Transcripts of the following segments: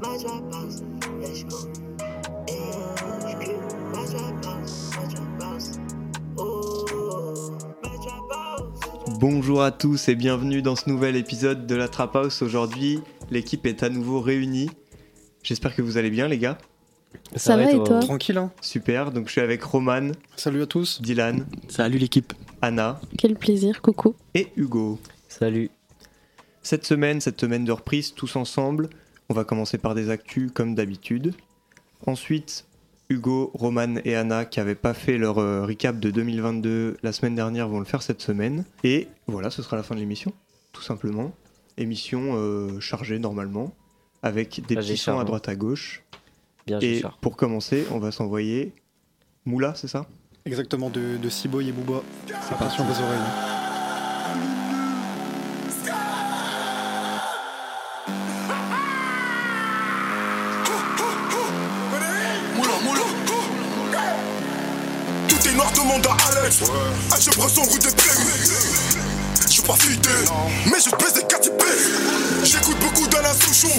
my let's go. My my my. Bonjour à tous et bienvenue dans ce nouvel épisode de la Trap House. Aujourd'hui, l'équipe est à nouveau réunie. J'espère que vous allez bien, les gars. Ça, va et toi Tranquille, hein Super. Donc, je suis avec Roman, Salut à tous. Dylan, Salut l'équipe. Anna Quel plaisir, coucou. et Hugo. Salut. Cette semaine, cette semaine de reprise, tous ensemble, on va commencer par des actus comme d'habitude. Ensuite, Hugo, Roman et Anna, qui n'avaient pas fait leur euh, recap de 2022 la semaine dernière, vont le faire cette semaine. Et voilà, ce sera la fin de l'émission, tout simplement. Émission euh, chargée normalement, avec des petits sons à droite à gauche. Bien Et pour commencer, on va s'envoyer Moula, c'est ça? Exactement, de, de Ciboy et Booba. Attention vos oreilles. Alex. Ah, je prends son route des prévus. Je suis pas fidèle, mais je baisse des catipés. J'écoute beaucoup d'Alain Souchon.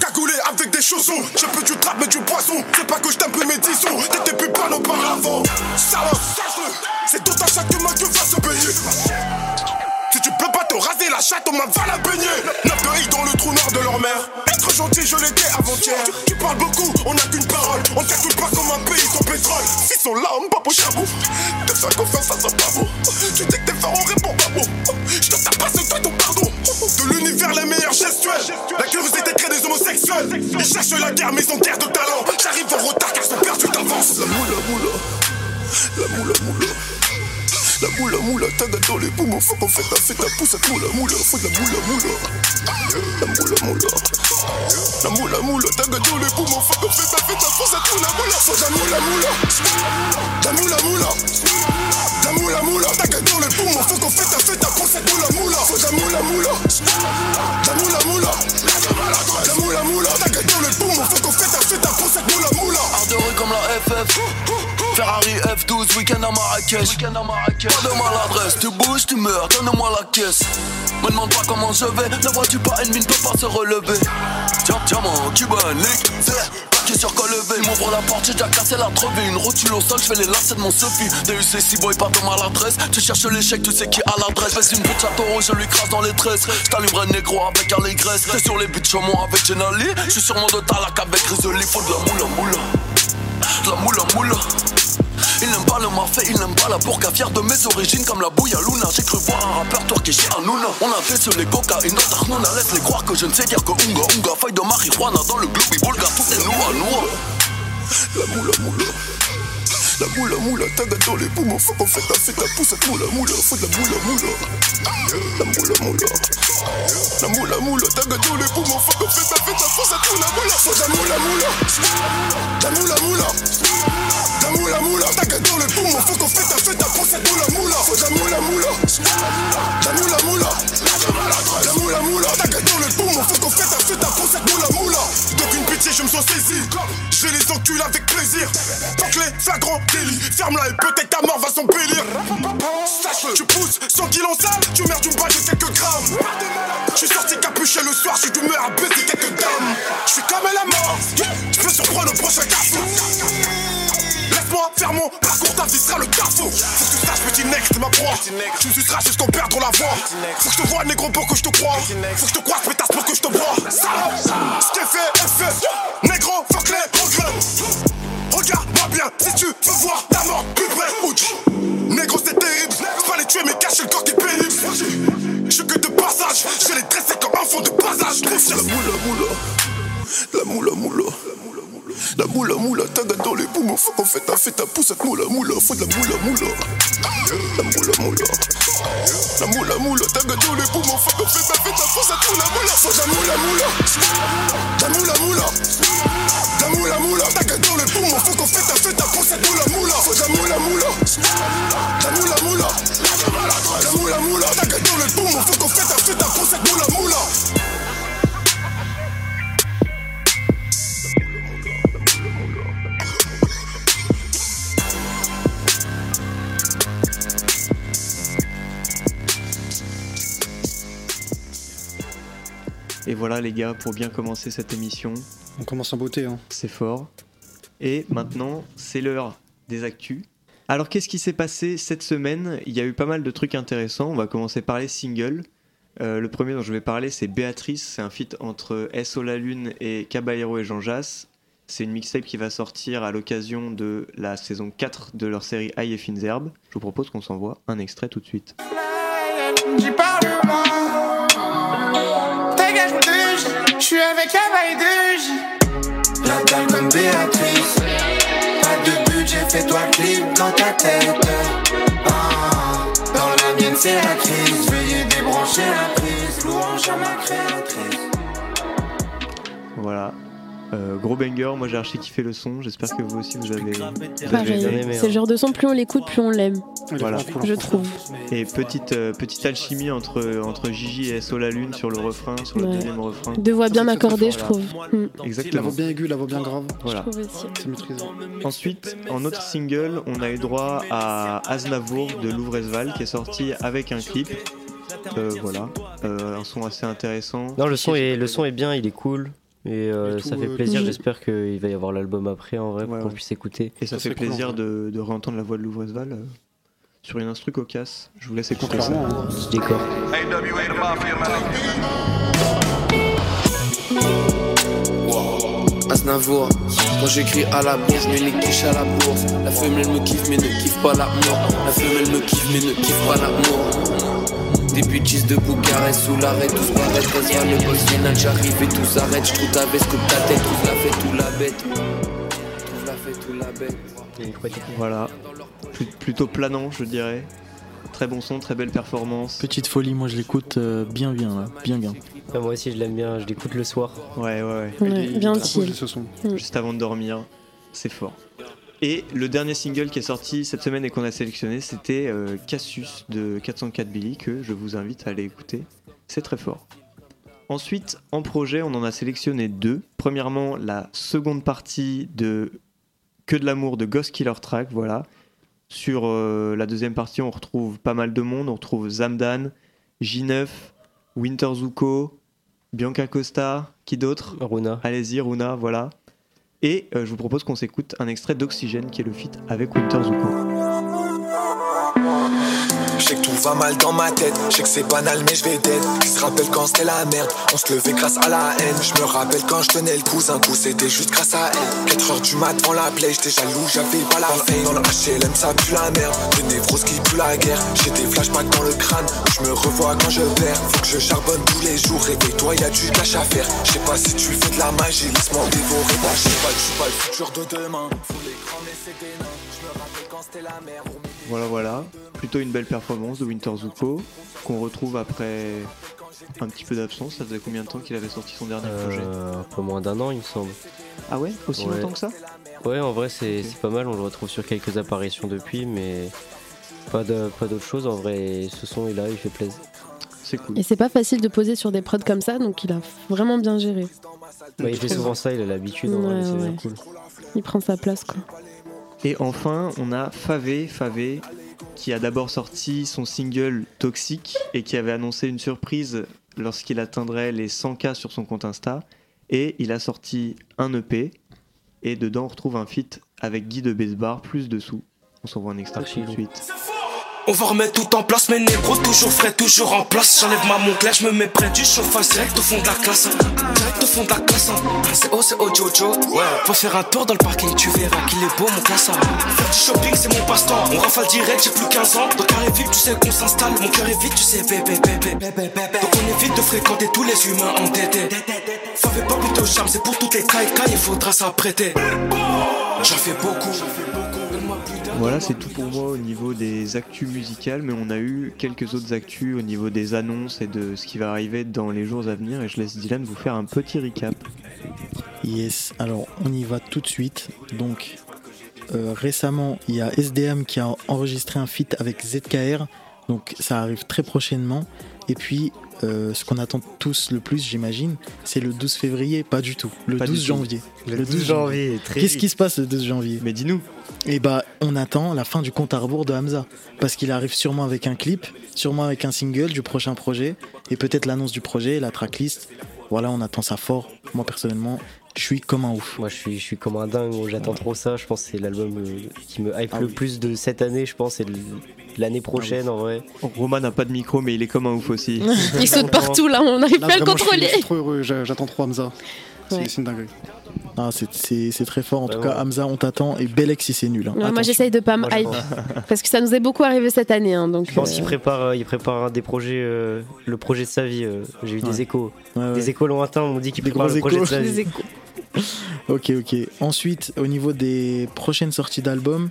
Cagoulé avec des chaussons. Je peux du trap, mais du poisson. C'est pas que je plus mes disons. T'étais plus pas auparavant. Salope. C'est tout à chaque main que va se baigner. Tu raser la chatte, on m'a va la baigner. Neuf de I dans le trou noir de leur mère. Être gentil, je l'étais avant-hier. Tu, tu parles beaucoup, on n'a qu'une parole. On t'écoute pas comme un pays sans pétrole. S'ils sont là, on pas au chabou. Te faire confiance, ça sent pas beau. Tu dis que t'es fort, on répond pas beau. Je te tape pas, c'est toi ton pardon. De l'univers, les meilleurs gestuels. La curiosité crée des homosexuels. Ils cherchent la guerre, mais ils ont guerre de talent. J'arrive en retard car ils sont perdus d'avance. La moula, moula. La moula, moula. La moula moula, t'as dans les poumons, faut qu'on fait ta fête, ta pousse à moula moula, faut de la moula moula. La moula moula. La moula moula, t'as dans les poumons, faut qu'on fait ta fête, ta pousse à moula moula, faut de la moula moula. La moula moula. La moula moula, t'as dans les poumons, faut qu'on fait ta fête, ta pousse à moula moula, faut de la moula moula. La moula moula. La moula moula, t'as dans les poumons, faut qu'on fait ta fête, ta pousse à moula. Art de rue comme la FF Ferrari F12, week-end à Marrakech. Pas de maladresse, tu bouges, tu meurs, donne-moi la caisse. Me demande pas comment je vais, la voiture pas ennemie ne peut pas se relever. Tiens, diamant, vert Paquet sur levé, il m'ouvre la porte, j'ai déjà cassé la trevée Une rotule au sol, je fais les lacets de mon Sophie. DUC, si boy, pas de maladresse. Tu cherches l'échec, tu sais qui a l'adresse. Baisse une bitch à taureau, je lui crache dans les tresses. J't'allumerai négro avec allégresse. T'es sur les buts chaumont avec Genali J'suis sur mon dos talac avec Rizoli Faut de la moula moula la moula moula. Il n'aime pas le mafé, il n'aime pas la burqa. Fier de mes origines comme la bouilla Luna. J'ai cru voir un rappeur turqué chez Hanouna On a fait sur les cocaïnes, notre Arnouna Laisse-les croire que je ne sais dire que Unga Unga. Feuille de marijuana dans le globe Bulga. Tout est noua noua La moula moula. La moula moula, t'as dans les poumons, faut qu'on fait ta fête, ta pousse moula moula, faut de la moula moula. La moula moula. La moula moula, t'as dans les poumons, faut qu'on fait ta fête, ta pousse moula moula, faut de la moula moula. La moula moula. La moula moula, t'as dans les poumons, faut qu'on fait ta fête, ta pousse moula moula, faut de la moula moula. La moula moula. La moula moula, t'as dans les poumons, faut qu'on fait ta fête, ta pousse moula moula. D'aucune pitié, je me sens saisi. Je les enculer avec plaisir. Tant que les flagrants délit, ferme-la et peut-être ta mort va s'embellir. Sache-le, tu pousses 100 kilos en salle, tu merdes une balle de quelques grammes. Je suis sorti capuché le soir, je suis d'humeur à baiser quelques dames. Je suis comme la mort, je peux surprendre le prochain garçon. Laisse-moi faire mon parcours, ta vie sera le carrefour. Faut que tu saches, petit next, ma proie. Tu me suceras jusqu'en perdre la voix. Faut que je te vois, négro, pour que je te croie. Faut que je te croise, pétasse, pour que je te bois. Salope, ce fait est fait. Négro, fuck les regrets. Regarde-moi bien si tu veux voir ta mort plus près. Ouch. Négro, c'est terrible. Fallait tuer, mais cacher le corps qui pénible. Je suis que de passage. Je les dresser comme un fond de passage. La moula moula. La moula moula. La moula moula, t'as dans les poumons, faut qu'on fait ta fête, ta pousse, cette moula moula, faut de la moula moula. La moula moula. La moula moula, t'as dans les poumons, faut qu'on fait ta fête, ta pousse, cette moula moula, faut de la moula moula. La moula moula. La moula moula, t'as dans les poumons, faut qu'on fait ta fête, ta pousse, cette moula moula, faut de la moula moula. La moula moula. La moula moula, t'as dans les poumons, faut qu'on fait ta fête, ta pousse, cette moula moula. Et voilà les gars, pour bien commencer cette émission, On commence en beauté. Hein. C'est fort. Et maintenant, c'est l'heure des actus. Alors, qu'est-ce qui s'est passé cette semaine? Il y a eu pas mal de trucs intéressants. On va commencer par les singles. Euh, le premier dont je vais parler, c'est Béatrice. C'est un feat entre SO La Lune et Caballero et Jean Jass. C'est une mixtape qui va sortir à l'occasion de la saison 4 de leur série High et Fines Herbes. Je vous propose qu'on s'envoie un extrait tout de suite. Je suis avec J. La dalle comme Béatrice. Pas de budget, fais-toi clip dans ta tête. Ah, dans la mienne, c'est la crise. Veuillez débrancher la prise. Louange à ma créatrice. Voilà. Euh, gros banger, moi j'ai archi kiffé le son, j'espère que vous aussi vous avez, vous avez aimé. C'est le hein. genre de son, plus on l'écoute, plus on l'aime. Voilà. Je trouve. Et petite, euh, petite alchimie entre, entre Gigi et SO La Lune sur le refrain, sur le Ouais. deuxième refrain. Deux voix bien accordées, je trouve. Mm. La Exactement. voix bien aiguë, la voix bien grave. Voilà. Je trouve aussi. C'est maîtrisé. Ensuite, en autre single, on a eu droit à Aznavour de Louvresval qui est sorti avec un clip. Euh, voilà, Euh, un son assez intéressant. Non, le son, est, le son est bien, il est cool. Et euh, ça fait plaisir, j'espère qu'il va y avoir l'album après en vrai pour qu'on ouais. puisse écouter. Et ça, Ça fait cool, plaisir de, de réentendre la voix de Louvresval euh, sur une instru cocasse. Je vous laisse écouter ça. Hein. Petit décor. Aznavour, quand j'écris à la bourse, je mets les quiches à la bourse. La femelle me kiffe mais ne kiffe pas l'amour. La femelle me kiffe mais ne kiffe pas l'amour. Des bêtises de Boucarest sous l'arrêt, tous paraissent, passe le boss final, j'arrive et tout s'arrête. J'trouve ta veste, coupe ta tête, trouve la fait tout la bête. Trouve la fait tout la bête. Voilà, plutôt planant, je dirais. Très bon son, très belle performance. Petite folie, moi je l'écoute euh, bien bien là, bien bien. Ah, moi aussi, je l'aime bien, je l'écoute le soir. Ouais, ouais, ouais. Il Ouais, il bien chill. ce son. Juste avant de dormir, c'est fort. Et le dernier single qui est sorti cette semaine et qu'on a sélectionné, c'était euh, Cassius de 404 Billy, que je vous invite à aller écouter. C'est très fort. Ensuite, en projet, on en a sélectionné deux. Premièrement, la seconde partie de Que de l'amour de Ghost Killer Track, voilà. Sur euh, la deuxième partie, on retrouve pas mal de monde. On retrouve Zamdan, J9, Winter Zuko, Bianca Costa, qui d'autre? Runa. Allez-y, Runa, voilà. Et euh, je vous propose qu'on s'écoute un extrait d'Oxygène qui est le feat avec Winter Zuko. Je sais que tout va mal dans ma tête, je sais que c'est banal mais je vais d'être. Qui se rappelle quand c'était la merde, on se levait grâce à la haine. Je me rappelle quand je tenais le coup, un coup c'était juste grâce à elle. 4 heures du mat devant la play, j'étais jaloux, j'avais pas la haine Dans le HLM ça pue la merde, des névroses qui puent la guerre. J'ai des flashbacks dans le crâne, où je me revois quand je perds. Faut que je charbonne tous les jours, réveille-toi y'a du cash à faire. Je sais pas si tu fais de la magie, laisse-moi dévorer. Ta Je sais pas, je suis pas le futur de demain. Faut l'écran mais c'est des nains, je me rappelle quand c'était la merde. Voilà, voilà. Plutôt une belle performance de Winter Zuko qu'on retrouve après un petit peu d'absence. Ça faisait combien de temps qu'il avait sorti son dernier projet Euh, un peu moins d'un an, il me semble. Ah ouais Aussi ouais. longtemps que ça Ouais, en vrai, c'est c'est pas mal. On le retrouve sur quelques apparitions depuis, mais pas de- pas d'autre chose. En vrai, ce son est là, il fait plaisir. C'est cool. Et c'est pas facile de poser sur des prods comme ça, donc il a vraiment bien géré. Ouais, il fait souvent ça, il a l'habitude. en vrai, Ouais, c'est bien ouais. cool. Il prend sa place, quoi. Et enfin, on a Favé, Favé, qui a d'abord sorti son single Toxique et qui avait annoncé une surprise lorsqu'il atteindrait les 100K sur son compte Insta. Et il a sorti un EP et dedans on retrouve un feat avec Guy de Besbar, plus dessous. On s'envoie un extrait tout de suite. On va remettre tout en place, mes négros toujours frais, toujours en place. J'enlève ma moncle, je me mets près du chauffage direct au fond de la classe. Direct au fond de la classe. C'est oh, c'est oh, Jojo. Ouais. Va faire un tour dans le parking, tu verras qu'il est beau, mon classe. Faire du shopping, c'est mon passe-temps. On rafale direct, j'ai plus 15 ans. Donc carré vite, tu sais qu'on s'installe. Mon cœur est vide, tu sais, bébé, bébé, bébé, bébé. Donc on évite de fréquenter tous les humains entêtés. Favez pas plutôt charme, c'est pour toutes les cailles, cailles, il faudra s'apprêter. J'en fais beaucoup. Voilà, c'est tout pour moi au niveau des actus musicales, mais on a eu quelques autres actus au niveau des annonces et de ce qui va arriver dans les jours à venir. Et je laisse Dylan vous faire un petit recap. Yes, alors on y va tout de suite. Donc euh, récemment, il y a SDM qui a enregistré un feat avec ZKR. Donc ça arrive très prochainement. Et puis euh, ce qu'on attend tous le plus, j'imagine, c'est le 12 février, pas du tout, le Pas du 12 tout. janvier. Le 12 janvier, très Qu'est-ce qui se passe le 12 janvier? Mais dis-nous, Et bah on attend la fin du compte à rebours de Hamza. Parce qu'il arrive sûrement avec un clip, sûrement avec un single du prochain projet, et peut-être l'annonce du projet, la tracklist. Voilà, on attend ça fort. Moi personnellement, Je suis comme un ouf. Moi, je suis, je suis comme un dingue. J'attends trop ça. Je pense que c'est l'album euh, qui me hype le plus de cette année. Je pense et de l'année prochaine en vrai. Roman n'a pas de micro, mais il est comme un ouf aussi. Il saute partout là, on n'arrive plus à le vraiment, je suis- contrôler. Je suis trop heureux, j'a- j'attends trop Hamza. C'est Ouais. c'est une dinguerie. Ah, c'est- très fort. En tout Vraiment. cas, Hamza, on t'attend. Et Belek si c'est nul. hein. Ouais, moi j'essaye de pas me hype parce que ça nous est beaucoup arrivé cette année. hein, donc, Je pense euh, qu'il prépare, euh, il prépare des projets, euh, le projet de sa vie. euh, J'ai eu des échos. Ouais, ouais. Des échos lointains m'ont dit qu'il prépare le projet de sa des vie. échos. Ok, ok. Ensuite, au niveau des prochaines sorties d'albums,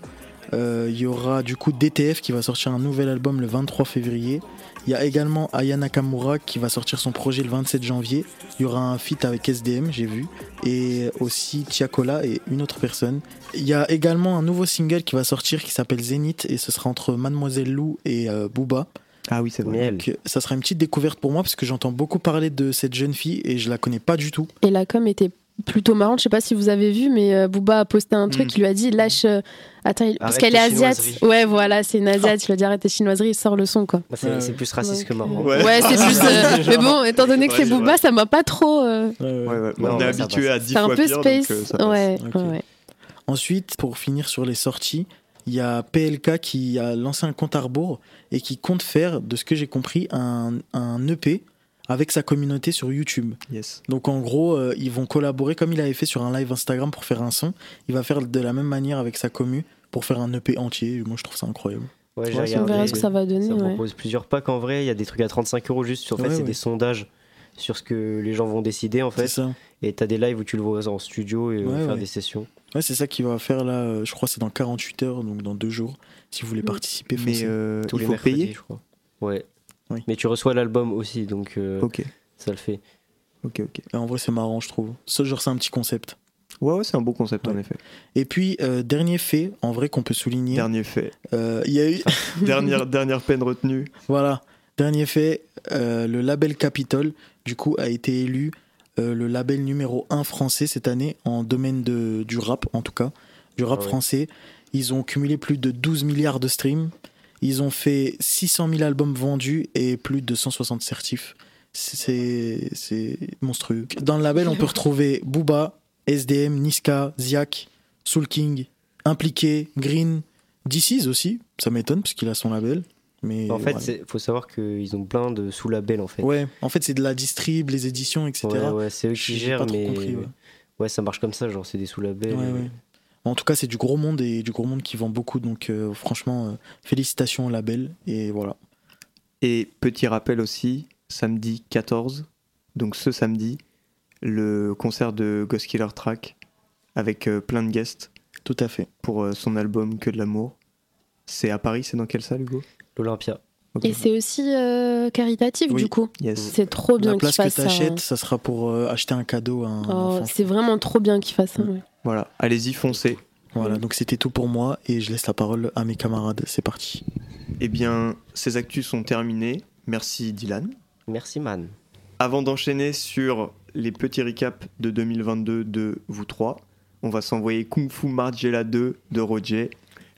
euh, il y aura du coup DTF qui va sortir un nouvel album le 23 février. Il y a également Aya Nakamura qui va sortir son projet le 27 janvier. Il y aura un feat avec SDM, j'ai vu. Et aussi Tiakola et une autre personne. Il y a également un nouveau single qui va sortir qui s'appelle Zénith et ce sera entre Mademoiselle Lou et euh, Booba. Ah oui, c'est vrai. Miel. Donc, euh, ça sera une petite découverte pour moi parce que j'entends beaucoup parler de cette jeune fille et je la connais pas du tout. Et la com était plutôt marrante. Je sais pas si vous avez vu, mais euh, Booba a posté un truc. Mm. Il lui a dit lâche. euh, Attends, il- parce qu'elle est asiate. Ouais, voilà, c'est une asiate. Il lui a dit arrête tes chinoiseries, il sort le son quoi. Bah, c'est plus raciste que marrant. euh, Ouais. Ouais, c'est plus. euh, mais bon, étant donné que c'est Booba, ça m'a pas trop. euh, Ouais, ouais. Non, on est habitué à 10 C'est un fois peu pire, space. donc euh, ça ouais. Ensuite, pour finir sur les sorties, il y a PLK qui a lancé un compte à rebours et qui compte faire, de ce que j'ai compris, un, un EP avec sa communauté sur YouTube. Yes. Donc en gros, euh, ils vont collaborer comme il avait fait sur un live Instagram pour faire un son. Il va faire de la même manière avec sa commu pour faire un EP entier. Moi, je trouve ça incroyable. Ouais, Ouais, On verra ce que ça va donner. Ça ouais. propose plusieurs packs en vrai. Il y a des trucs à 35 euros juste. En fait, Ouais, c'est ouais. des sondages sur ce que les gens vont décider en C'est fait. ça. Et t'as des lives où tu le vois en studio et euh, Ouais, faire ouais. des sessions. Ouais, c'est ça qu'il va faire là. euh, Je crois que c'est dans 48 heures, donc dans deux jours. Si vous voulez Mm. participer, Mais euh, Tous il les faut mercredis, payer. je crois. Ouais. Oui. Mais tu reçois l'album aussi, donc euh, ça le fait. ok, ok. Et en vrai, c'est marrant, je trouve. Ce genre, c'est un petit concept. Ouais, ouais, c'est un bon concept en effet. Et puis, euh, dernier fait, en vrai, qu'on peut souligner. Dernier fait. euh, Il y a eu. dernière, dernière peine retenue. Voilà, dernier fait, euh, le label Capitol, du coup, a été élu euh, le label numéro 1 français cette année en domaine de, du rap, en tout cas, du rap Ah ouais. français. Ils ont cumulé plus de 12 milliards de streams. Ils ont fait 600 000 albums vendus et plus de 160 certifs. C'est monstrueux. Dans le label, on peut retrouver Booba, SDM, Niska, Ziak, Soul King, Impliqué, Green, DC's aussi. Ça m'étonne parce qu'il a son label. Mais En fait, il faut savoir qu'ils ont plein de sous-labels en fait. Ouais, en fait, c'est de la distrib, les éditions, etc. Ouais, ouais, c'est eux qui gèrent, mais compris, ouais. ouais. ça marche comme ça, genre c'est des sous-labels. Ouais, ouais. En tout cas, c'est du gros monde et du gros monde qui vend beaucoup. Donc, euh, franchement, euh, félicitations au label. Et voilà. Et petit rappel aussi, samedi 14, donc ce samedi, le concert de Ghost Killer Track avec euh, plein de guests Tout à fait. pour euh, son album Que de l'amour. C'est à Paris, c'est dans quelle salle, Hugo? L'Olympia. Et c'est aussi euh, caritatif Oui. du coup. Yes. C'est trop bien la qu'il place que fasse tu ça. achètes, ça sera pour euh, acheter un cadeau à un Oh, enfant. c'est vraiment trop bien qu'il fasse ça. ouais. Voilà, allez-y, foncez. Voilà, donc c'était tout pour moi et je laisse la parole à mes camarades. C'est parti. Eh bien, ces actus sont terminées. Merci Dylan. Merci man. Avant d'enchaîner sur les petits recaps de 2022 de vous trois, on va s'envoyer Kung Fu Margiela 2 de Roger,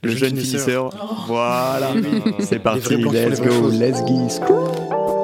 le, jeune jeune finisseur. finisseur. Voilà, c'est parti, let's go, let's go.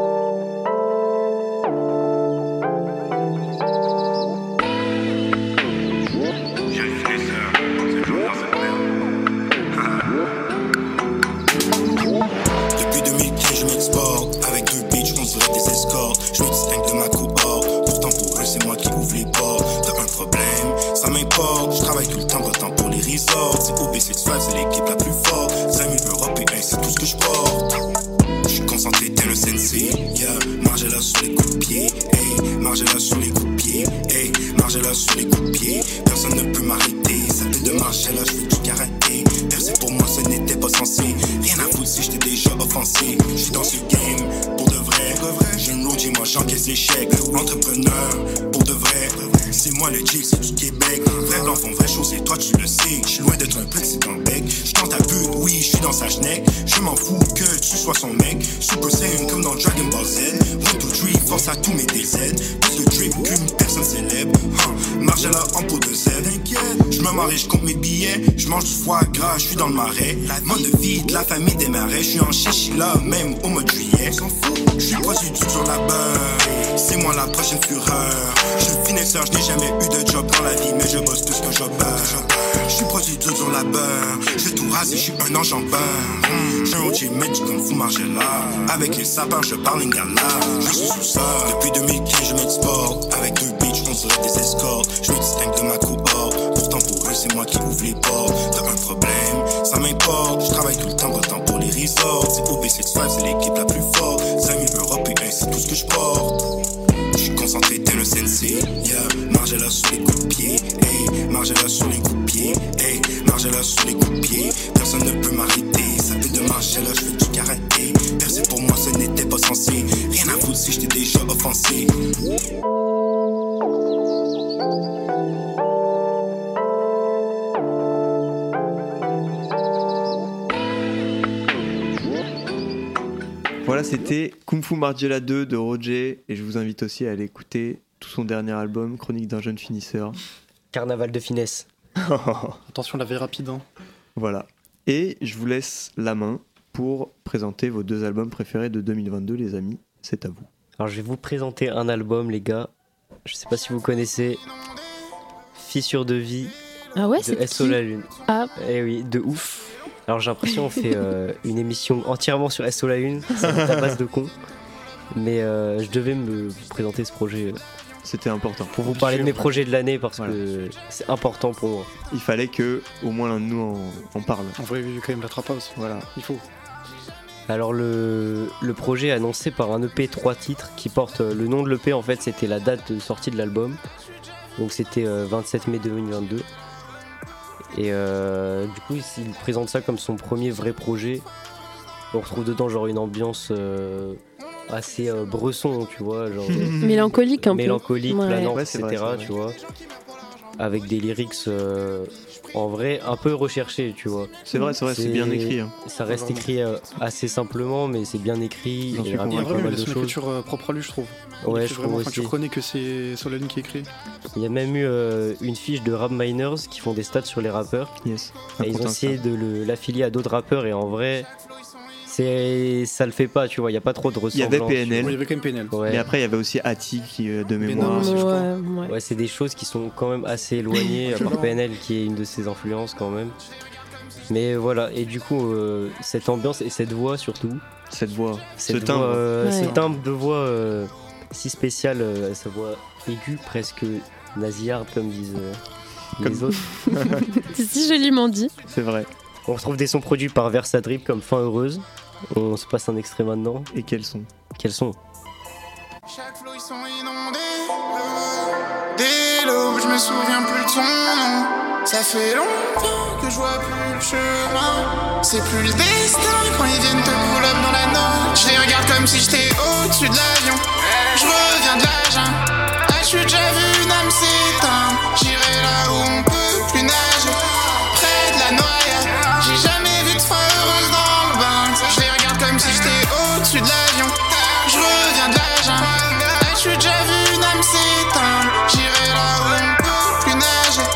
Chichila, même au mois de juillet. S'en fout, je suis produit sur la beurre. C'est moi la prochaine fureur. Je finis professeur, je n'ai jamais eu de job dans la vie, mais je bosse plus que je beurre. Je suis produit de dans la beurre, je tout rasé, je suis un enjambeur. Je suis un OG Mitch comme Fou là. Avec les sapins, je parle lingala. Je suis sous ça, depuis 2015, je m'exporte. Les resorts. C'est OB65, c'est l'équipe la plus forte. 5000 européens, c'est tout ce que je porte. Je suis concentré tel le sensei, yeah. Margella sous les coups de pied, hey. Margella sous les coups de pied, hey. Margella sous les coups de pied. Personne ne peut m'arrêter. Ça fait de Margella, je fais du karaté. Percer pour moi, ce n'était pas censé. Rien à foutre si je t'ai déjà offensé. Voilà, c'était Kung Fu Margiela 2 de Roger et je vous invite aussi à aller écouter tout son dernier album, Chronique d'un jeune finisseur. Carnaval de finesse. Attention, la veille rapide. Hein. Voilà. Et je vous laisse la main pour présenter vos deux albums préférés de 2022, les amis. C'est à vous. Alors je vais vous présenter un album, les gars. Je sais pas si vous connaissez. Fissure de vie Ah ouais, de c'est SO qui La Lune. Ah, Eh oui, de ouf. Alors j'ai l'impression qu'on fait euh, une émission entièrement sur SO La Lune, c'est à base de con. Mais euh, je devais me présenter ce projet euh, C'était important. pour vous parler de mes projets de l'année parce que c'est important pour moi. Il fallait que au moins l'un de nous en, en parle. En vrai, vu quand même la trap house. Voilà. Il faut. Alors le, le projet est annoncé par un EP 3 titres qui porte le nom de l'EP en fait c'était la date de sortie de l'album. Donc c'était euh, 27 mai 2022. Et euh, du coup il présente ça comme son premier vrai projet. On retrouve dedans genre une ambiance euh, assez euh, bresson tu vois genre mélancolique un peu. mélancolique, Ouais. planante, Ouais, etc. vrai, tu vois. Avec des lyrics euh, en vrai un peu recherchés, tu vois. C'est vrai, c'est vrai, c'est bien écrit. hein. Ça reste écrit euh, assez simplement, mais c'est bien écrit. Il y a vraiment mal une de choses. écriture euh, propre à lui, je trouve. Ouais, je trouve enfin, Tu aussi. reconnais que c'est Solalune qui écrit. Il y a même eu euh, une fiche de rap miners qui font des stats sur les rappeurs. Yes. Et ils ont essayé de l'affilier à d'autres rappeurs et en vrai, ça le fait pas, tu vois. Il y a pas trop de Il y ressemblance. avait PNL. Il y avait quand même PNL. Ouais. Mais après, il y avait aussi Ati qui, euh, de Mais mémoire. non, aussi, je crois. Ouais, ouais. Ouais, c'est des choses qui sont quand même assez éloignées, à part PNL qui est une de ses influences quand même. Mais voilà, et du coup, euh, cette ambiance et cette voix surtout, Cette voix, ce timbre. euh, Ouais. ce timbre de voix euh, si spécial, euh, sa voix aiguë, presque nasillarde comme disent euh, les Comme- autres. C'est si joliment dit. C'est vrai. On retrouve des sons produits par Versadrip comme Fin Heureuse. On se passe un extrait maintenant. Et quels sont? Quels sont? Chaque flot ils sont inondés. Dès l'aube, je me souviens plus de son nom. Ça fait longtemps que je vois plus le chemin. C'est plus le destin quand ils viennent te pull up dans la note. Je les regarde comme si j'étais au-dessus de l'avion. Je reviens de la jungle. Ah, je suis déjà vu au-dessus de l'avion. Je reviens de la jungle. Je suis déjà vu une âme s'éteindre. J'irai là où on peut plus nager.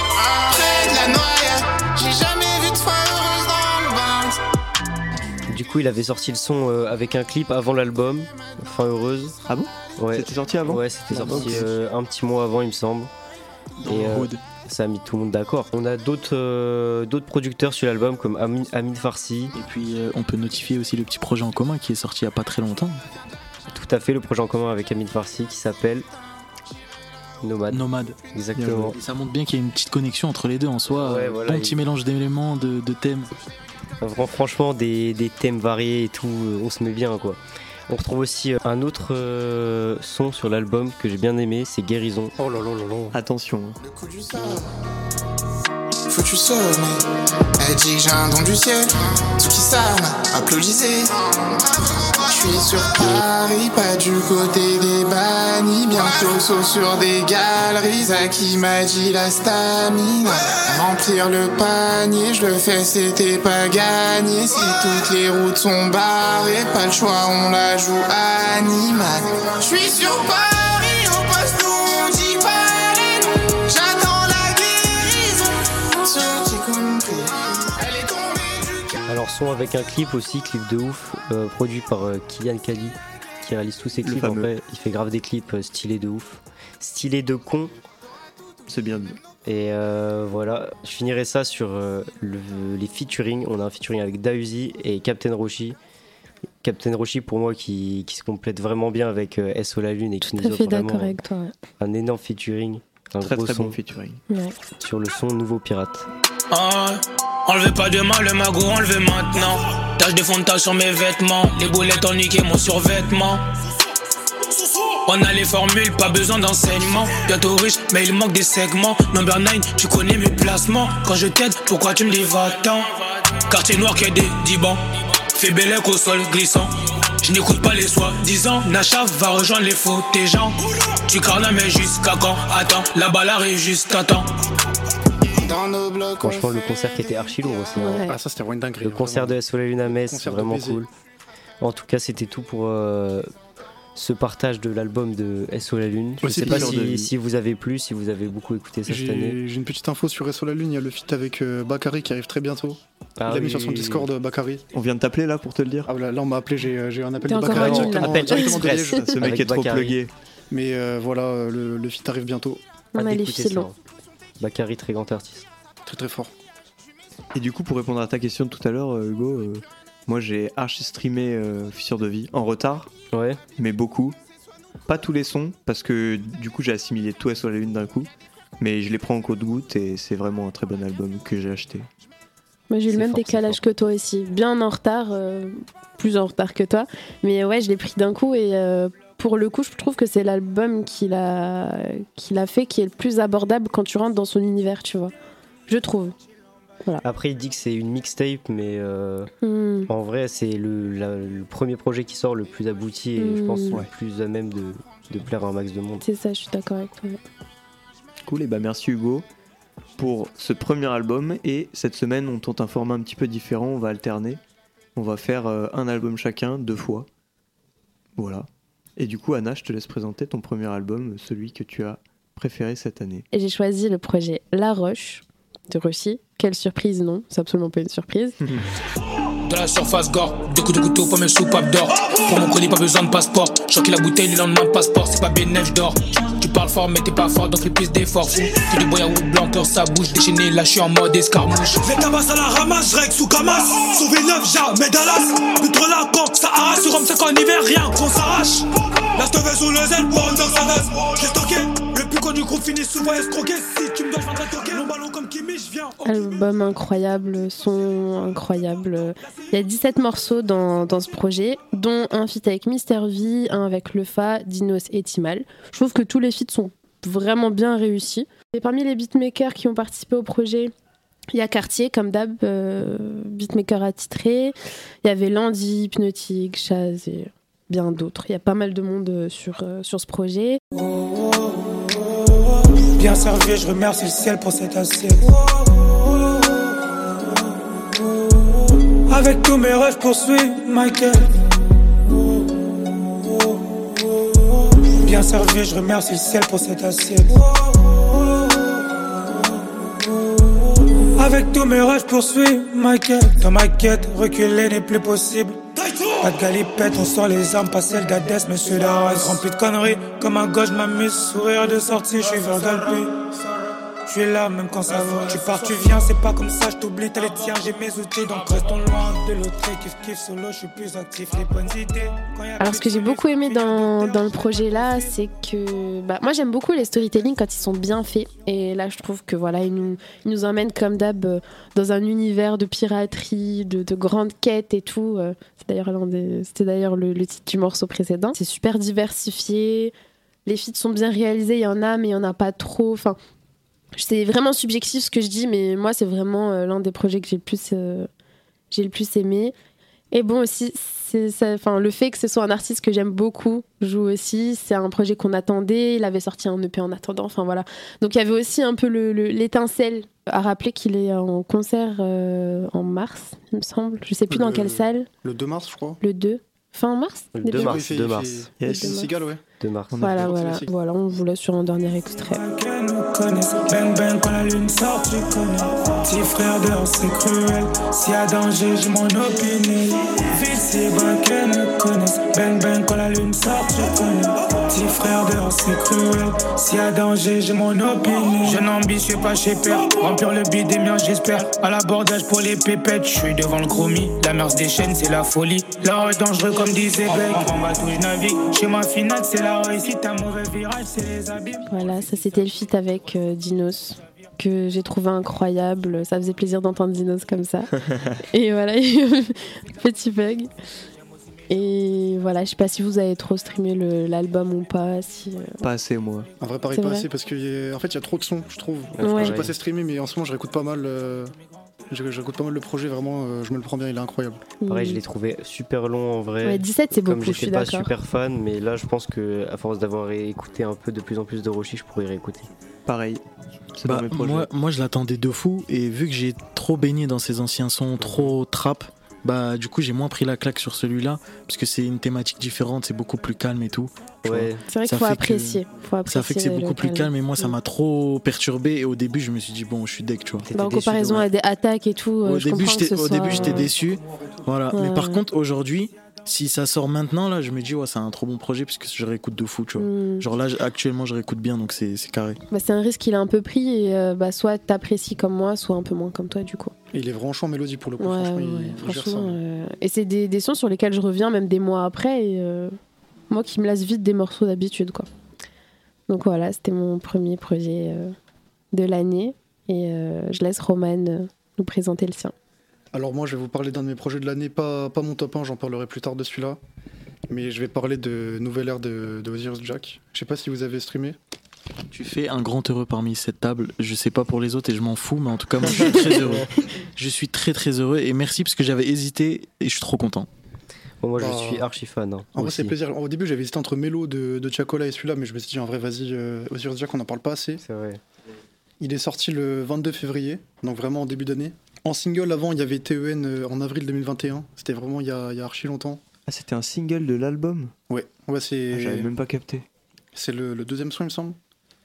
Près de la noyade. J'ai jamais vu de fin heureuse dans le bain. Du coup, il avait sorti le son euh, avec un clip avant l'album, Fin Heureuse. Ah bon? Ouais. C'était sorti avant? Ouais, c'était Ah, sorti euh, un petit mois avant, il me semble. Dans Et, le euh, hood. Ça a mis tout le monde d'accord. On a d'autres euh, d'autres producteurs sur l'album comme Amin, Amin Farsi. Et puis euh, on peut notifier aussi le petit projet en commun qui est sorti il n'y a pas très longtemps. Tout à fait, le projet en commun avec Amin Farsi qui s'appelle Nomade. Nomade. Exactement. Et ça montre bien qu'il y a une petite connexion entre les deux en soi. Ouais, voilà, bon il- petit mélange d'éléments, de, de thèmes. Fran- Franchement, des, des thèmes variés et tout, euh, on se met bien quoi. On retrouve aussi euh, un autre euh, son sur l'album que j'ai bien aimé, c'est Guérison. Oh là là là là. Attention. Le coup du Foutu seul, mais elle dit que j'ai un don du ciel. Tout qui savent, applaudissez. Je suis sur Paris, pas du côté des bannis. Bientôt saut sur des galeries. Zaki m'a dit la stamine. Remplir le panier, je le fais, c'était pas gagné. Si toutes les routes sont barrées, pas le choix, on la joue animal. Je suis sur Paris, son avec un clip aussi, clip de ouf, euh, produit par euh, Kylian Kali, qui réalise tous ses clips. En fait, il fait grave des clips euh, stylés de ouf, stylés de con. C'est bien dit. Et euh, voilà, je finirai ça sur euh, le- les featuring. On a un featuring avec Dausi et Captain Roshi. Captain Roshi, pour moi, qui, qui se complète vraiment bien avec euh, SO La Lune et qui Tout nous à fait offre vraiment avec toi. ouais. un énorme featuring. Un Très gros très son bon featuring. Ouais. sur le son Nouveau Pirate. Ah, enlevez pas demain le magot, enlevez maintenant. Tache de fond de sur mes vêtements. Les boulettes ont niqué mon survêtement. On a les formules, pas besoin d'enseignement. Bientôt riche, mais il manque des segments. Number 9, tu connais mes placements. Quand je t'aide, pourquoi tu me dis va-t'en? Quartier noir qui a des dibans. Fais bellec au sol glissant. Je n'écoute pas les soi-disant. Nacha va rejoindre les faux tes gens. Tu carnes mais jusqu'à quand? Attends, la balle arrive juste à temps. Franchement, le concert qui était archi lourd aussi. hein. Ouais. Ah, ça, c'était vraiment une dinguerie. Le concert de SO La Lune à Metz, c'est vraiment cool. En tout cas, c'était tout pour euh, ce partage de l'album de SO La Lune. Je Ouais, sais pas de si, vous avez plu, si vous avez beaucoup écouté ça cette année. J'ai une petite info sur SO La Lune, il y a le feat avec euh, Bakary qui arrive très bientôt. Ah il l'a mis oui, sur son oui, Discord, euh, Bakary. On vient de t'appeler là pour te le dire Ah, là, là, on m'a appelé, j'ai euh, un appel de Bakary directement, Appel directement de. Ce mec Avec est trop Bakary. plugué. Mais euh, voilà, le, le feat arrive bientôt. On Hâte a les hein. Bakary, très grand artiste. Très très fort. Et du coup, pour répondre à ta question de tout à l'heure, euh, Hugo, euh, moi j'ai archi streamé euh, Fissure de vie en retard, Ouais. mais beaucoup. Pas tous les sons, parce que du coup j'ai assimilé tout à sur la lune d'un coup. Mais je les prends en côte goutte et c'est vraiment un très bon album que j'ai acheté. Moi, j'ai eu le même fort, décalage que toi aussi. Bien en retard, euh, plus en retard que toi. Mais ouais, je l'ai pris d'un coup et euh, pour le coup, je trouve que c'est l'album qu'il a, qu'il a fait qui est le plus abordable quand tu rentres dans son univers, tu vois. Je trouve. Après, il dit que c'est une mixtape, mais euh, Hmm. en vrai, c'est le, la- le premier projet qui sort le plus abouti et je pense Mm. le plus à même de, de plaire à un max de monde. C'est ça, je suis d'accord avec toi. Cool, et bah merci Hugo pour ce premier album. Et cette semaine, on tente un format un petit peu différent, on va alterner. On va faire euh, un album chacun, deux fois. Voilà. Et du coup, Anna, je te laisse présenter ton premier album, celui que tu as préféré cette année. Et j'ai choisi le projet La Roche de Russie. Quelle surprise, non C'est absolument pas une surprise. De la surface gore, deux coups de couteau, pas mes soupapes d'or. Pour mon colis, pas besoin de passeport. Choquer la bouteille, le lendemain, passeport, c'est pas bénéf d'or. Tu parles fort, mais t'es pas fort, donc plus d'efforts. Fou, tu du boya ou blanc, peur sa bouche. Déchaîné, là, je suis en mode escarmouche. Les tabasses à la ramasse, règle sous Camas. Sauver neuf, jamais Dallas. Putre la pompe, ça arrache sur Rome, c'est qu'en hiver, rien qu'on s'arrache. La stove sous le zen pour une sa naze. J'ai stocké. Le plus connu groupe finit souvent escroqué. Si tu me dois, je toquer. Album incroyable, son incroyable. Il y a 17 morceaux dans, dans ce projet, dont un feat avec Mister V, un avec Lefa, Dinos et Timal. Je trouve que tous les feats sont vraiment bien réussis. Et parmi les beatmakers qui ont participé au projet, il y a Cartier, comme d'hab, euh, beatmaker attitré. Il y avait Landy, Hypnotique, Chaz et bien d'autres. Il y a pas mal de monde euh, sur, euh, sur ce projet. Bien servi, je remercie le ciel pour cette assiette. Avec tous mes rêves, poursuis Michael. Bien servi, je remercie le ciel pour cette assiette. Avec tous mes rêves, poursuis Michael. Dans ma quête, reculer n'est plus possible. Pas de galipette, on sort les armes, pas celles d'Adès, monsieur Darras. Rempli de conneries, comme un gauche, m'amuse, sourire de sortie, je suis Vergalpi. Je suis là même quand ça va. Tu pars, tu viens, c'est pas comme ça, je t'oublie, t'as les tiens, j'ai mes outils, donc restons loin de l'autre. Kiff, kiff, solo, je suis plus actif, les bonnes idées. Alors, ce que j'ai beaucoup aimé dans, dans le projet là, c'est que bah, moi j'aime beaucoup les storytelling quand ils sont bien faits. Et là, je trouve que voilà, ils nous, ils nous emmènent comme d'hab euh, dans un univers de piraterie, de, de grandes quêtes et tout. euh, C'était d'ailleurs le, le titre du morceau précédent. C'est super diversifié. Les feats sont bien réalisés. Il y en a, mais il y en a pas trop. Enfin, c'est vraiment subjectif ce que je dis, mais moi, c'est vraiment euh, l'un des projets que j'ai le plus, euh, j'ai le plus aimé. Et bon aussi, enfin le fait que ce soit un artiste que j'aime beaucoup joue aussi. C'est un projet qu'on attendait. Il avait sorti un EP en attendant. Enfin voilà. Donc il y avait aussi un peu le- le- l'étincelle à rappeler qu'il est en concert euh, en mars, il me semble. Je sais plus dans Le- quelle salle. Le 2 mars, je crois. Le 2 fin mars. Le Début 2 mars, Il fait- 2 il mars. Yes. C'est une cigale, ouais. 2 mars. Voilà, voilà, voilà. On vous laisse sur un dernier extrait. Quelqu'un nous connaisse. Bang bang quand la lune sort, tu connais. Petit frère d'heure, c'est cruel. S'il y a danger, j'ai mon opinion. Vite, c'est bas qu'elle nous connaisse. Bang bang quand la lune sort, tu connais. Petit frère de c'est cruel. S'il y a danger, j'ai mon opinion. Je n'ambitieux pas chez père. Remplir le bide des miens, j'espère. À l'abordage pour les pépettes, je suis devant le chromie. La merde des chaînes, c'est la folie. L'or est dangereux comme disait Beck. On va tout, je navigue. Chez ma finale, c'est la réussite. Un mauvais virage, c'est les abîmes. Voilà, ça c'était le feat avec euh, Dinos que j'ai trouvé incroyable. Ça faisait plaisir d'entendre Dinos comme ça. Et voilà, petit bug. Et voilà, je sais pas si vous avez trop streamé l'album ou pas. Si, euh, Pas assez, moi. En vrai, pareil, pas vrai assez parce qu'en fait, il y a trop de sons, je trouve. Ouais. J'ai pas assez streamé, mais en ce moment, je réécoute pas mal. euh, J'écoute pas mal le projet, vraiment, euh, je me le prends bien, il est incroyable. Pareil, je l'ai trouvé super long en vrai. Ouais, 17, c'est Comme beaucoup, je suis j'étais pas super fan, mais là, je pense que à force d'avoir écouté un peu de plus en plus de Roshi, je pourrais réécouter. Pareil. C'est Bah, dans mes projets. moi, moi, je l'attendais de fou et vu que j'ai trop baigné dans ces anciens sons, trop trap, bah du coup j'ai moins pris la claque sur celui-là parce que c'est une thématique différente, c'est beaucoup plus calme et tout. Ouais. C'est vrai qu'il faut que- apprécier. Ça fait que c'est beaucoup plus calme. calme et moi ça m'a trop perturbé et au début je me suis dit bon je suis deck tu vois. Bah, en comparaison à des attaques et tout, euh, Au je début j'étais ce au soit, début j'étais euh, déçu. Voilà. Ouais, Mais par contre aujourd'hui si ça sort maintenant là je me dis ouais c'est un trop bon projet parce que je réécoute de fou tu vois. Mm. Genre là actuellement je réécoute bien donc c'est carré. Bah, c'est un risque qu'il a un peu pris et euh, bah, soit t'apprécies comme moi, soit un peu moins comme toi du coup. Et il est vraiment chaud en mélodie pour le coup, Ouais, franchement, ouais, il- il, franchement. euh, Et c'est des, des sons sur lesquels je reviens même des mois après et euh, moi qui me lasse vite des morceaux d'habitude quoi. Donc voilà, c'était mon premier projet euh, de l'année et euh, je laisse Roman nous présenter le sien. Alors moi je vais vous parler d'un de mes projets de l'année, pas, pas mon top 1, j'en parlerai plus tard de celui-là. Mais je vais parler de Nouvelle Ère de, de Osiris Jack. Je sais pas si vous avez streamé. Tu fais un grand heureux parmi cette table. Je sais pas pour les autres et je m'en fous, mais en tout cas, moi, je suis très heureux. Je suis très très heureux et merci parce que j'avais hésité et je suis trop content. Bon, moi, je Bah, suis archi fan. hein, En vrai c'est plaisir. Au début j'avais hésité entre Mélo de, de Chacola et celui-là, mais je me suis dit en vrai vas-y, euh, Osiris Jack on n'en parle pas assez. C'est vrai. Il est sorti le 22 février, donc vraiment en début d'année. En single avant il y avait TEN euh, en avril 2021, c'était vraiment il y a, il y a archi longtemps. Ah, c'était un single de l'album? Ouais, ouais c'est... Ah, J'avais même pas capté. C'est le, le deuxième son, il me semble.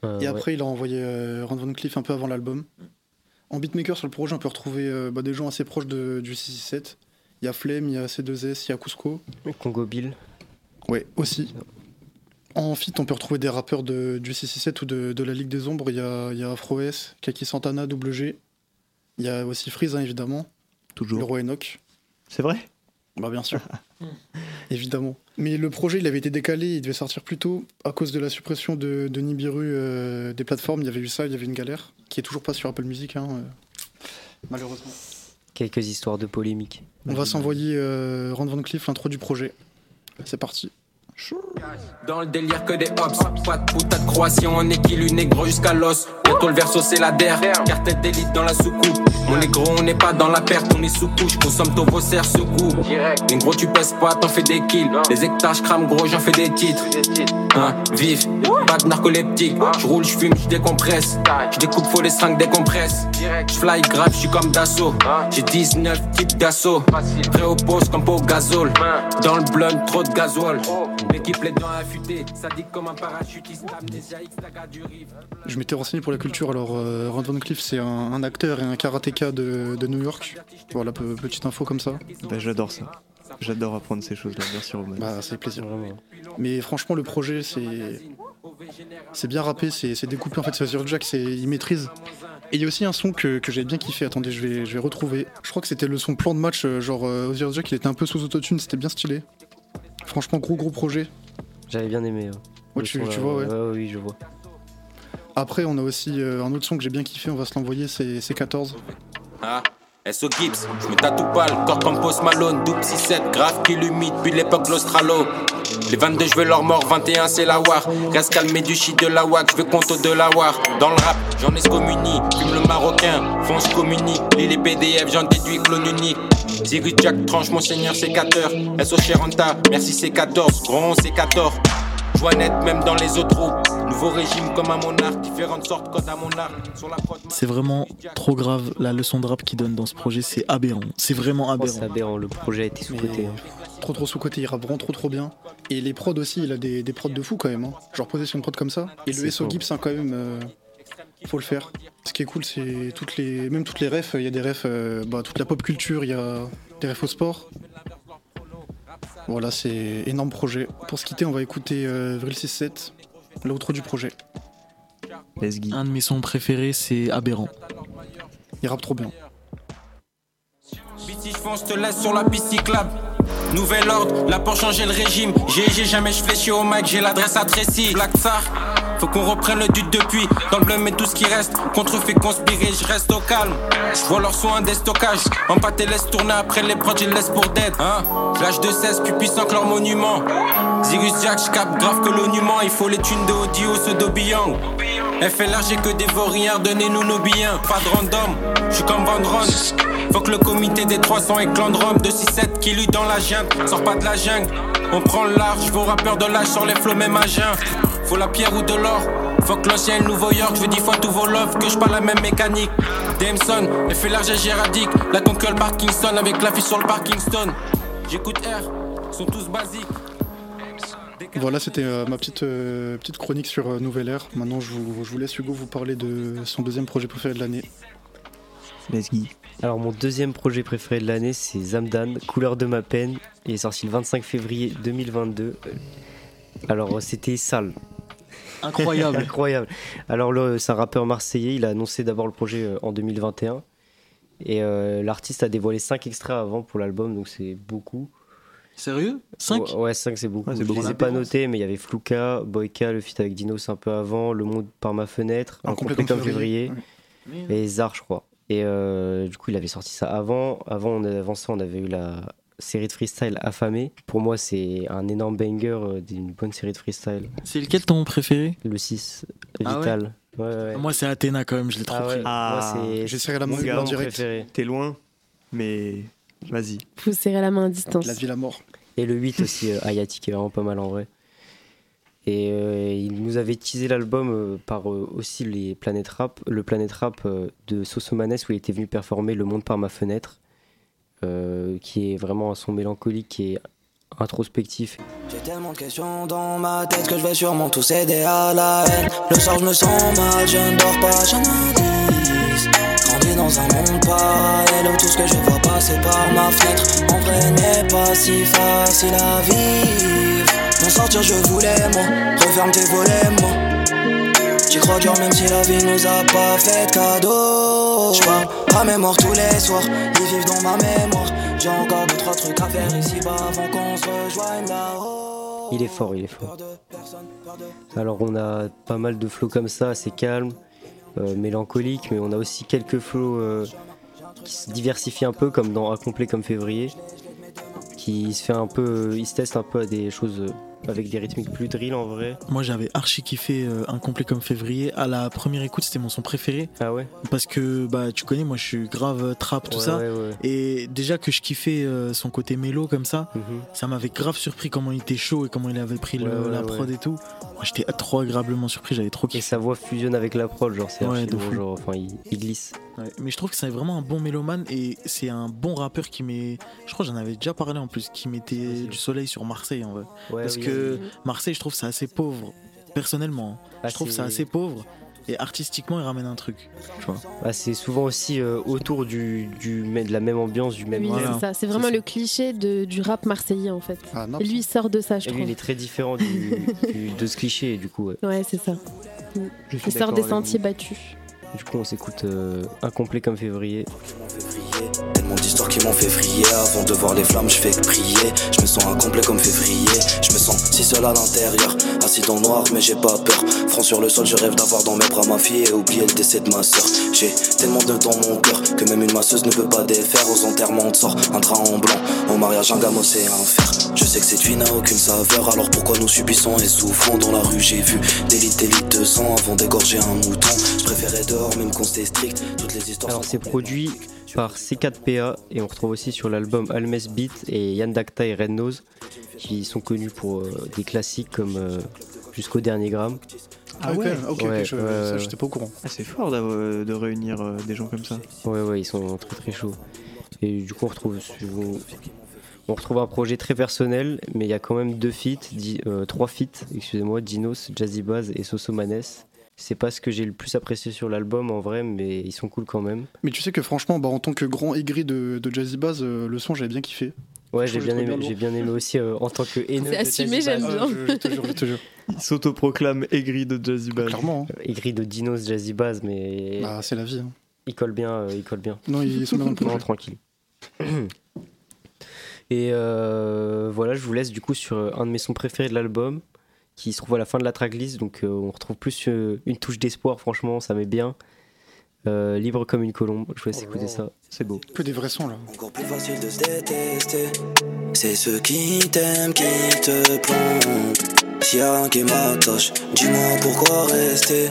Euh, Et ouais. après, il a envoyé euh, Ron Van Cleef un peu avant l'album. En beatmaker, sur le projet, on peut retrouver euh, bah, des gens assez proches de, du 667. Il y a Flemme, il y a C2S, il y a Cusco. Congo Bill. Ouais, aussi. En feat, on peut retrouver des rappeurs de, du 667 ou de, de la Ligue des Ombres. Il y a, il y a Afro S, Kaki Santana, Double G. Il y a aussi Freeze, hein, évidemment. Toujours. Le roi Enoch. C'est vrai? Bah bien sûr. Évidemment. Mais le projet, il avait été décalé, il devait sortir plus tôt à cause de la suppression de, de Nibiru euh, des plateformes. Il y avait eu ça, il y avait une galère qui est toujours pas sur Apple Music, hein, euh, malheureusement. Quelques histoires de polémique. On va s'envoyer euh, Rand Van Cleef l'intro du projet. C'est parti. Dans le délire que des hops, pas de putain de croation, on est qui négro jusqu'à l'os. Bientôt le verso c'est la der, car tête d'élite dans la soucoupe. Mon négro on n'est pas dans la perte, on est sous couche, consomme ton vos serres secoue. Négro tu pèses pas, t'en fais des kills. Les hectares j'crame gros, j'en fais des titres. Hein, vif, pas de narcoleptique. J'roule, j'fume, j'décompresse. J'découpe, faut les seringues décompresse. J'fly grave, j'suis comme d'assaut. J'ai 19 types d'assaut. Prêt au poste comme pour gazole. Dans le blunt, trop de gasoil. L'équipe les dents affûtées, ça dit comme un parachutiste. Amnésiaque, saga du riff. Je m'étais renseigné pour la culture. Alors, euh, Rand Van Cleef, c'est un, un acteur et un karatéka de, de New York. Voilà, pe- petite info comme ça. Bah, J'adore ça. J'adore apprendre ces choses-là. Merci Roman. Bah, c'est plaisir. Mais franchement, le projet, c'est. C'est bien rappé, c'est c'est découpé en fait. C'est Osiris Jack, il maîtrise. Et il y a aussi un son que, que j'avais bien kiffé. Attendez, je vais, je vais retrouver. Je crois que c'était le son plan de match. euh, Genre, euh, Osiris Jack, il était un peu sous autotune, c'était bien stylé. Franchement, gros gros projet. J'avais bien aimé. hein. Ouais, tu- son, tu là, vois, ouais. Oui, je vois. Après, on a aussi euh, un autre son que j'ai bien kiffé. On va se l'envoyer, c'est c'est 14. Ah, SO Gibbs, je me tatoue pas le corps comme Post Malone, double 6-7, grave qui l'humide depuis l'époque l'Australo. Les 22, je veux leur mort, 21, c'est la war. Reste calmé du shit de la WAC, je veux compte de la war. Dans le rap, j'en communi, fume le marocain, fonce communique. Lis les PDF, j'en déduis clone unique. Sirius Jack, tranche mon seigneur, c'est 4 heures. SO Cheranta, merci c'est 14, gros c'est 14. Joie nette même dans les autres. Nouveau régime comme un monarque, différentes sortes à mon arc. Sur la prod, C'est vraiment trop grave. La leçon de rap qu'il donne dans ce projet, c'est aberrant. C'est vraiment aberrant. c'est aberrant, le projet a été sous-côté. hein. Trop trop sous-côté, il rappe vraiment trop trop bien. Et les prods aussi, il a des, des prods de fou quand même. hein. Genre posé sur une prod comme ça. Et le SO. Gibbs, hein, quand même, euh, faut le faire. Ce qui est cool, c'est toutes les, même toutes les refs. Il y a des refs, euh, bah, toute la pop culture, il y a des refs au sport. Voilà, c'est énorme projet. Pour se quitter, on va écouter euh, Vril 67, l'outro du projet. Un de mes sons préférés, c'est Aberrant. Il rappe trop bien. Si je fonce, te laisse sur la piste cyclable. Nouvel ordre, là pour changer le régime. GG, jamais je fléchis au mic, j'ai l'adresse à Tracy. Black faut qu'on reprenne le dude depuis. Dans le bleu, mais tout ce qui reste. Contrefait conspirer, je reste au calme. Je vois leurs soins des stockages. Empathé, laisse tourner après les prods, je laisse pour dead. Hein? Flash de 16, plus puissant que leur monument. Zirus Jack, j'capte grave que l'onument. Il faut les thunes de audio, ceux d'Obiang. FLR, j'ai que des vauriens, donnez-nous nos biens. Pas de random, j'suis comme Van Ron. Faut que le comité des 300 éclats de Rome de 6-7 qui lutte dans la jungle. Sors pas de la jungle, on prend le large. Vos rappeurs de l'âge sur les flots, même à jeun. Faut la pierre ou de l'or. Faut que l'ancien et nouveau York, je veux dix fois tous vos love, que je parle la même mécanique. Jameson, FLR, j'ai Géradique. La conquête Parkinson avec la fille sur le Parkingston. J'écoute R, sont tous basiques. Voilà, c'était euh, ma petite, euh, petite chronique sur euh, Nouvelle Ère. Maintenant, je vous, je vous laisse Hugo vous parler de son deuxième projet préféré de l'année. Let's go. Alors mon deuxième projet préféré de l'année c'est Zamdan, Couleur de ma peine. Il est sorti le 25 février 2022. Alors c'était sale. Incroyable. Incroyable. Alors le- c'est un rappeur marseillais, il a annoncé d'abord le projet euh, en 2021. Et euh, l'artiste a dévoilé 5 extraits avant pour l'album, donc c'est beaucoup. Sérieux? 5 Ouais, 5 c'est beaucoup. Ouais, c'est Je beaucoup. les ai pas notés, mais il y avait Flouka, Boyka, le feat avec Dinos un peu avant, Le Monde par ma fenêtre, Un Un complet comme comme février, Ouais. et Zar, je crois. Et euh, du coup, il avait sorti ça avant. Avant, on, avant ça, on avait eu la série de freestyle Affamé. Pour moi, c'est un énorme banger euh, d'une bonne série de freestyle. C'est lequel ton préféré? Le 6, Ah ouais Vital. Ouais, ouais, ouais. Moi, c'est Athéna quand même, je l'ai trop Ah ouais, pris. Ah, moi, c'est j'ai serré la gars en direct. préféré. T'es loin, mais vas-y. Vous serrez la main à distance. La vie, la mort. Et le 8 aussi, euh, Hayati, qui est vraiment pas mal en vrai. Et euh, il nous avait teasé l'album euh, par euh, aussi les Planet Rap, le Planet Rap euh, de Sosomanes où il était venu performer Le Monde par ma fenêtre, euh, qui est vraiment un son mélancolique, qui est introspectif. J'ai tellement de questions dans ma tête que je vais sûrement tous céder à la haine. Le soir, je me sens mal, je ne dors pas, j'analyse. Dans un monde parallèle où tout ce que je vois passer par ma fenêtre. En vrai, n'est pas si facile à vivre. M'en sortir, je voulais, moi. Referme tes volets, moi. J'y crois dur, même si la vie nous a pas fait de cadeau. J'parle à mémoire tous les soirs, ils vivent dans ma mémoire. J'ai encore deux, trois trucs à faire ici-bas avant qu'on se rejoigne là-haut. Il est fort, il est fort. Alors on a pas mal de flows comme ça, assez calme, euh, mélancolique, mais on a aussi quelques flows euh, qui se diversifient un peu, comme dans Incomplet comme février, qui se fait un peu, il se teste un peu à des choses euh, avec des rythmiques plus drill en vrai. Moi, j'avais archi kiffé euh, un complet comme février. À la première écoute, c'était mon son préféré. Ah ouais? Parce que, bah, tu connais, moi, je suis grave euh, trap, tout Ouais, ça. ouais, ouais. Et déjà que je kiffais euh, son côté mélo comme ça, Mhm. ça m'avait grave surpris comment il était chaud et comment il avait pris le- la prod et tout. J'étais trop agréablement surpris, j'avais trop Et kiffé. sa voix fusionne avec la prod, genre c'est Ouais, bon, genre, enfin il, il glisse. Ouais, Mais je trouve que c'est vraiment un bon mélomane et c'est un bon rappeur qui met. Je crois que j'en avais déjà parlé en plus, qui mettait du soleil sur Marseille en vrai. Ouais, Parce oui, que oui. Marseille, je trouve c'est assez pauvre, personnellement. Ah, je trouve c'est assez pauvre et artistiquement, il ramène un truc. Tu vois. Bah, c'est souvent aussi euh, autour du, du, de la même ambiance, du même Oui, c'est ça. C'est vraiment le cliché de, du rap marseillais en fait. Ah, Et lui, il sort de ça, je Et lui, trouve. il est très différent du, du- de ce cliché, du coup, ouais. Ouais, c'est ça. Je Il sort des sentiers vous. battus. Du coup, on s'écoute euh, Incomplet comme février. Tellement d'histoires qui m'ont fait vriller. Avant de voir les flammes je fais que prier. Je me sens incomplet comme février. Je me sens si seul à l'intérieur. Assis dans le noir mais j'ai pas peur. Front sur le sol je rêve d'avoir dans mes bras ma fille Et oublier le décès de ma soeur J'ai tellement de dans mon cœur Que même une masseuse ne peut pas défaire. Aux enterrements de sort Un drap en blanc. Au mariage un gamin c'est un fer Je sais que cette vie n'a aucune saveur. Alors pourquoi nous subissons et souffrons Dans la rue? J'ai vu des litres des litres de sang Avant d'égorger un mouton. Je préférais dehors même qu'on c'était strict Toutes les histoires Alors, c'est produit par C4PA et on retrouve aussi sur l'album Almes Beat et Yann Dacta et Red Nose qui sont connus pour euh, des classiques comme euh, Jusqu'au dernier gramme. Ah ouais, ok, ok, Ouais, ça, ouais. j'étais pas au courant. Ah, c'est fort d'avoir- de réunir euh, des gens comme ça. Ouais, ouais, ils sont très très chauds. Et du coup, on retrouve, on retrouve un projet très personnel, mais il y a quand même deux feats, di- euh, trois feats, excusez-moi, Dinos, Jazzy Baz et Sosomanes. C'est pas ce que j'ai le plus apprécié sur l'album en vrai, mais ils sont cool quand même. Mais tu sais que franchement, bah, en tant que grand aigri de, de Jazzy Bass, euh, le son j'avais bien kiffé. Ouais, j'ai bien aimé, bien j'ai bien aimé aussi euh, en tant que haineux. C'est de assumé, Jazzy j'aime bien. Je, je te jure, je te jure. Il s'autoproclame aigri de Jazzy Bass. Clairement. hein. Aigri de Dinos, Jazzy Bass, mais Bah, c'est la vie. hein. il colle bien, euh, il colle bien. Non, ils sont bien dans le Non, tranquille. Et euh, voilà, je vous laisse du coup sur un de mes sons préférés de l'album, qui se trouve à la fin de la tracklist. Donc euh, on retrouve plus euh, une touche d'espoir, franchement, ça met bien. Euh, libre comme une colombe, je vous laisse Oh écouter ça. C'est beau. Que des vrais sons là. Encore plus facile de se détester. C'est ceux qui t'aiment qui te plombent. S'il y a rien qui m'attache, dis-moi pourquoi rester.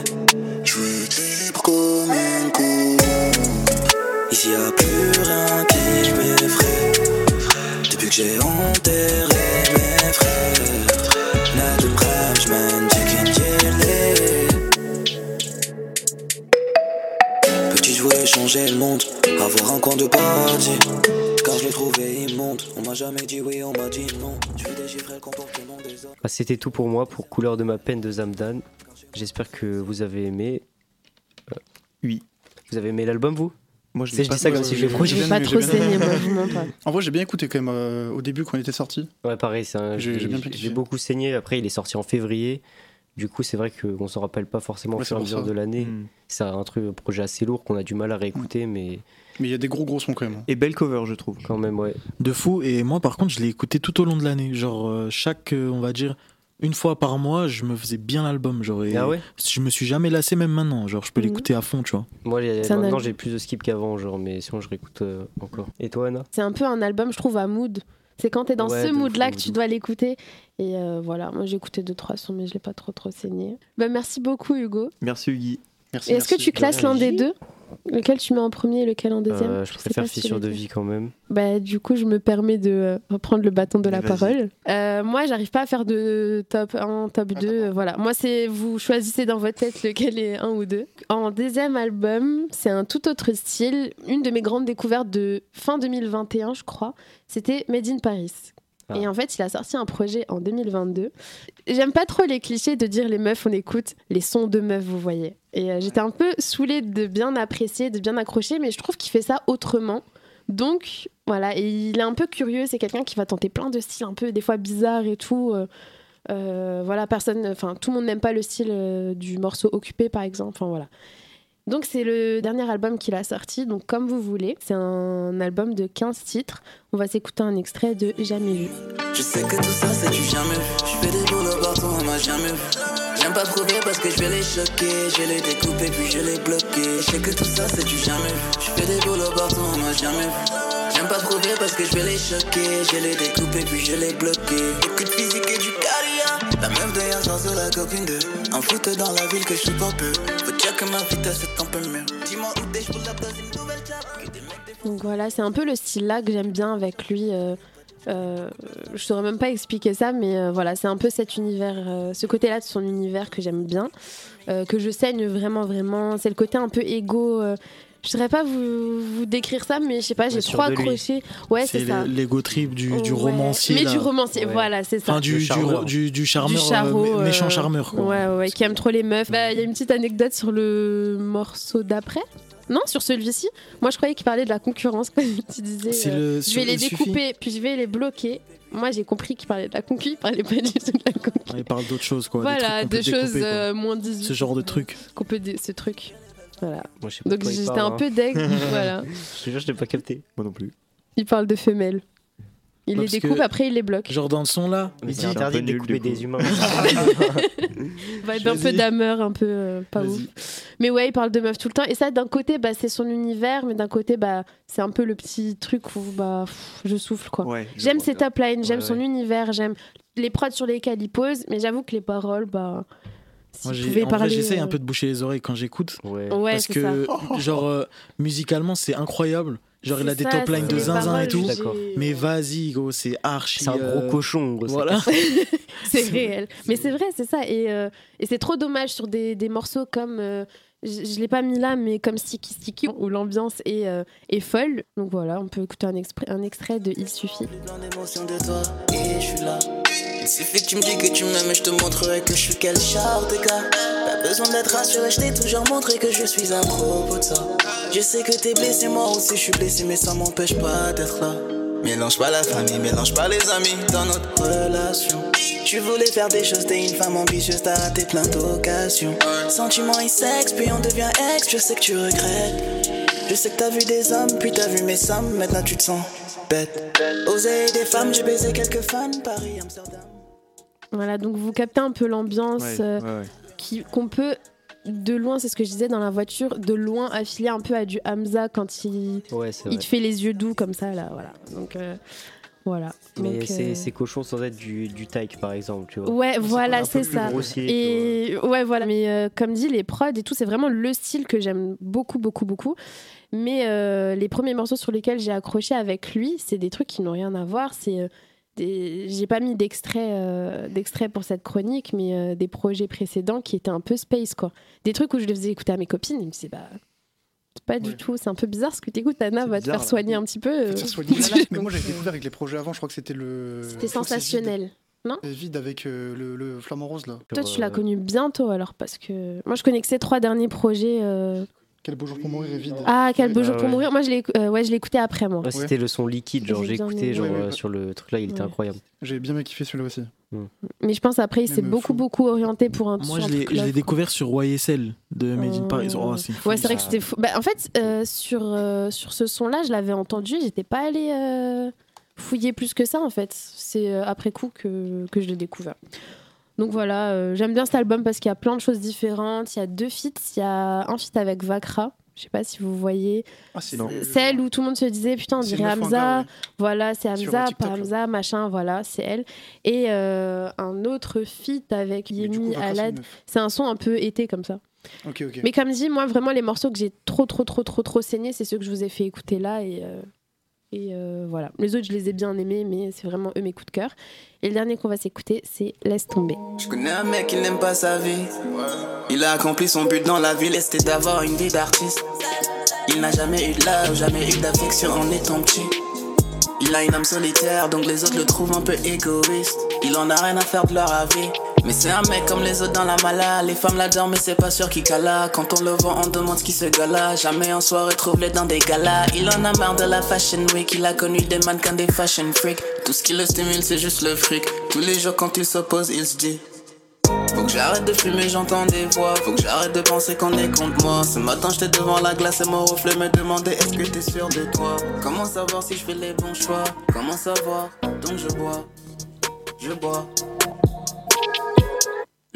Je être libre comme une colombe. Ici y a plus rien qui m'effraie. Depuis que j'ai enterré coin de paradis. Car je l'ai trouvé immonde. On m'a jamais dit oui, on m'a dit non. Je veux déchiffrer le comportement des hommes. Ah, C'était tout pour moi pour Couleur de ma peine de Zamdan. J'espère que vous avez aimé. Euh, Oui. Vous avez aimé l'album, vous? Moi, je je dis ça comme si euh, je l'ai j'ai- pas trop saigné, moi, pas. En vrai, j'ai bien écouté quand même euh, au début quand il était sorti. Ouais, pareil, J'ai- beaucoup saigné. Après, il est sorti en février. Du coup, c'est vrai qu'on s'en rappelle pas forcément au Ouais, fur et à mesure ça. de l'année. Hmm. C'est un truc, un projet assez lourd qu'on a du mal à réécouter, mais Mais il y a des gros gros sons quand même. hein. Et belle cover, je trouve. quand même, ouais. De fou. Et moi, par contre, je l'ai écouté tout au long de l'année. Genre, euh, chaque, euh, on va dire, une fois par mois, je me faisais bien l'album. Genre, et Ah ouais je me suis jamais lassé, même maintenant. Genre, je peux Mhm. l'écouter à fond, tu vois. Moi, maintenant, album. j'ai plus de skip qu'avant, genre, mais sinon, je réécoute euh, encore. Et toi, Anna? C'est un peu un album, je trouve, à mood. C'est quand t'es dans Ouais, ce mood-là que tu dois l'écouter. Et euh, voilà, moi j'ai écouté deux trois sons, mais je l'ai pas trop trop saigné. Bah, merci beaucoup Hugo. Merci. Et Est-ce que tu classes l'un des deux? Lequel tu mets en premier et lequel en deuxième Euh, Je sais préfère pas si Fissure de vie quand même. Bah, du coup, je me permets de euh, reprendre le bâton de la parole. Euh, moi, j'arrive pas à faire de top 1, top 2. euh, voilà. Moi, c'est vous choisissez dans votre tête lequel est un ou deux. En deuxième album, c'est un tout autre style. Une de mes grandes découvertes de fin 2021, je crois, c'était Made in Paris. Ah. Et en fait, il a sorti un projet en 2022. J'aime pas trop les clichés de dire les meufs, on écoute les sons de meufs, vous voyez. Et euh, j'étais un peu saoulée de bien apprécier, de bien accrocher, mais je trouve qu'il fait ça autrement. Donc voilà, et il est un peu curieux, c'est quelqu'un qui va tenter plein de styles un peu des fois bizarres et tout. euh, euh, voilà, personne, enfin tout le monde n'aime pas le style du morceau occupé par exemple. Enfin voilà. Donc c'est le dernier album qu'il a sorti, donc comme vous voulez. C'est un album de 15 titres. On va s'écouter un extrait de Jamais vu. Je sais que tout ça c'est du jamais vu. Je fais des partout, jamais vu. J'aime pas prouver parce que je vais les choquer. Je vais les découper puis je vais les bloquer. Je sais que tout ça c'est du jamais vu. Je fais des boulots partout, on m'a jamais vu. J'aime pas prouver parce que je vais les choquer. Je vais les découper puis je vais les bloquer. De physique et du caria. La meuf de hier c'est la copine de. Un foot dans la ville que je supporte peu. Faut dire que ma vitesse est un peu mieux. Dis-moi où t'es, je up dans une nouvelle des Donc voilà, c'est un peu le style là que j'aime bien avec lui. euh, euh, je saurais même pas expliquer ça, mais euh, voilà, c'est un peu cet univers, euh, ce côté-là de son univers que j'aime bien, euh, que je saigne vraiment, vraiment. C'est le côté un peu égo. euh, je saurais pas vous, vous décrire ça, mais je sais pas, j'ai lui. accroché. Ouais, c'est ça. le- l'ego trip du, du Ouais. romancier. Mais là. du romancier, Ouais. voilà, c'est ça. Enfin, du, charmeur. du, du Du charmeur, euh, charreau, mé- méchant charmeur. Quoi. Ouais, ouais, ouais, qui aime trop les meufs. Bah, Il y a une petite anecdote sur le morceau d'après. Non, sur celui-ci. Moi, je croyais qu'il parlait de la concurrence. Quand tu disais, euh, le- je vais les découper, puis je vais les bloquer. Moi, j'ai compris qu'il parlait de la concu, il parlait pas du tout de la concu. Il parle d'autres choses, quoi. des voilà, trucs qu'on peut de choses découper, euh, moins 18. Ce genre de truc. Qu'on peut ce truc. Voilà. Moi, je sais pas Donc j'étais parle, un hein. peu deg. voilà. Je te jure, je l'ai pas capté. Moi non plus. Il parle de femelles. Il Non, les découpe, après il les bloque. Genre dans le son là, Mais il dit interdit de découper des humains. va être un peu d'ameur, un peu euh, pas ouf. Mais ouais, il parle de meufs tout le temps. Et ça, d'un côté, bah, c'est son univers, mais d'un côté, bah, c'est un peu le petit truc où bah, pff, je souffle, quoi. Ouais, J'aime ses top lines, j'aime Ouais, son ouais. univers, j'aime les prods sur lesquels il pose, mais j'avoue que les paroles, bah. Parler, j'essaye un euh, peu de boucher les oreilles quand j'écoute. Ouais. Ouais, parce que, ça. genre, euh, musicalement, c'est incroyable. Genre, il a des ça, top lines de zinzin et tout. Mais vas-y, gros, c'est archi. C'est un gros euh, cochon, gros. Voilà. c'est réel. Mais c'est vrai, c'est ça. Et, euh, et c'est trop dommage sur des, des morceaux comme. euh, je je l'ai pas mis là, mais comme Sticky Sticky, où l'ambiance est, euh, est folle. Donc voilà, on peut écouter un, extrait de Il suffit. plein d'émotions de toi et je suis là. Suffit que tu me dis que tu m'aimes et je te montrerai que je suis quel genre de gars. Pas besoin d'être rassuré, je t'ai toujours montré que je suis à propos de ça. Je sais que t'es blessé, moi aussi je suis blessé, mais ça m'empêche pas d'être là. Mélange pas la famille, mélange pas les amis dans notre relation. Tu voulais faire des choses, t'es une femme ambitieuse, t'as raté plein d'occasions. Sentiments et sexe, puis on devient ex, je sais que tu regrettes. Je sais que t'as vu des hommes, puis t'as vu mes sommes, maintenant tu te sens bête. Oser des femmes, j'ai baisé quelques fans, Paris, Amsterdam. Voilà, donc vous captez un peu l'ambiance Ouais, euh, ouais, ouais. qui- qu'on peut de loin, c'est ce que je disais dans la voiture, de loin affilier un peu à du Hamza quand il, Ouais, il te fait les yeux doux comme ça là, voilà. Donc euh, voilà. Mais c'est euh, c'est cochon sans être du, du tyke par exemple, tu vois. Ouais, voilà, c'est ça. et ouais, voilà. Mais euh, comme dit, les prods et tout, c'est vraiment le style que j'aime beaucoup, beaucoup, beaucoup. Mais euh, les premiers morceaux sur lesquels j'ai accroché avec lui, c'est des trucs qui n'ont rien à voir. C'est euh, des... j'ai pas mis d'extrait, euh, d'extrait pour cette chronique, mais euh, des projets précédents qui étaient un peu space, quoi. Des trucs où je les faisais écouter à mes copines, ils me disaient bah. c'est Pas du tout, c'est un peu bizarre ce que t'écoutes, Anna va te faire soigner un petit peu. euh. Ça soit dit. Mais moi j'avais découvert avec les projets avant, je crois que c'était le. C'était sensationnel, non Vide avec euh, le, le flamant rose là. Toi, tu l'as connu bientôt alors, parce que moi, je connais que ces trois derniers projets. euh, Quel beau jour pour mourir et vide. Ah, quel beau Ah jour pour ouais. mourir. Moi, je l'ai euh, ouais, je écouté après, moi. Ouais, C'était le son liquide, genre J'ai écouté genre, Ouais, ouais, euh, ouais. sur le truc là, il était incroyable. J'ai bien kiffé celui-là aussi. Mais je pense après, il s'est beaucoup, fou. beaucoup orienté pour un Moi, je l'ai découvert sur YSL de Made in Paris. Oh, c'est fou, Ouais, c'est vrai que c'était fou. Bah, en fait, euh, sur, euh, sur ce son-là, je l'avais entendu, j'étais pas allée euh, fouiller plus que ça, en fait. C'est euh, après coup que, que je l'ai découvert. Donc voilà, euh, j'aime bien cet album parce qu'il y a plein de choses différentes. Il y a deux feats. Il y a un feat avec Vakra. Je sais pas si vous voyez. Ah, Celle où tout le monde se disait putain, on C'est dirait Hamza. ouais. Voilà, c'est Hamza, pas. Hamza, machin, voilà, c'est elle. Et euh, un autre feat avec Yemi Alad. C'est un son un peu été comme ça. Ok, ok. Mais comme dit, moi, vraiment, les morceaux que j'ai trop, trop, trop, trop, trop saigné, c'est ceux que je vous ai fait écouter là. Et, euh, et euh, voilà. Les autres, je les ai bien aimés, mais c'est vraiment eux mes coups de cœur. Et le dernier qu'on va s'écouter, c'est Laisse tomber. Je connais un mec qui n'aime pas sa vie. Il a accompli son but dans la ville, et c'était d'avoir une vie d'artiste. Il n'a jamais eu de love, jamais eu d'affection en étant petit. Il a une âme solitaire, donc les autres le trouvent un peu égoïste. Il en a rien à faire de leur avis. Mais c'est un mec comme les autres dans la mala. Les femmes l'adorent, mais c'est pas sûr qu'il cala. Quand on le voit, on demande ce qui se gala. Jamais en soirée trouvé dans des galas. Il en a marre de la fashion week. Il a connu des mannequins, des fashion freaks. Tout ce qui le stimule, c'est juste le fric. Tous les jours, quand il s'oppose, il se dit. Faut que j'arrête de fumer, j'entends des voix. Faut que j'arrête de penser qu'on est contre moi. Ce matin, j'étais devant la glace et mon reflet me demandait est-ce que t'es sûr de toi? Comment savoir si je fais les bons choix? Comment savoir? Donc je bois, je bois.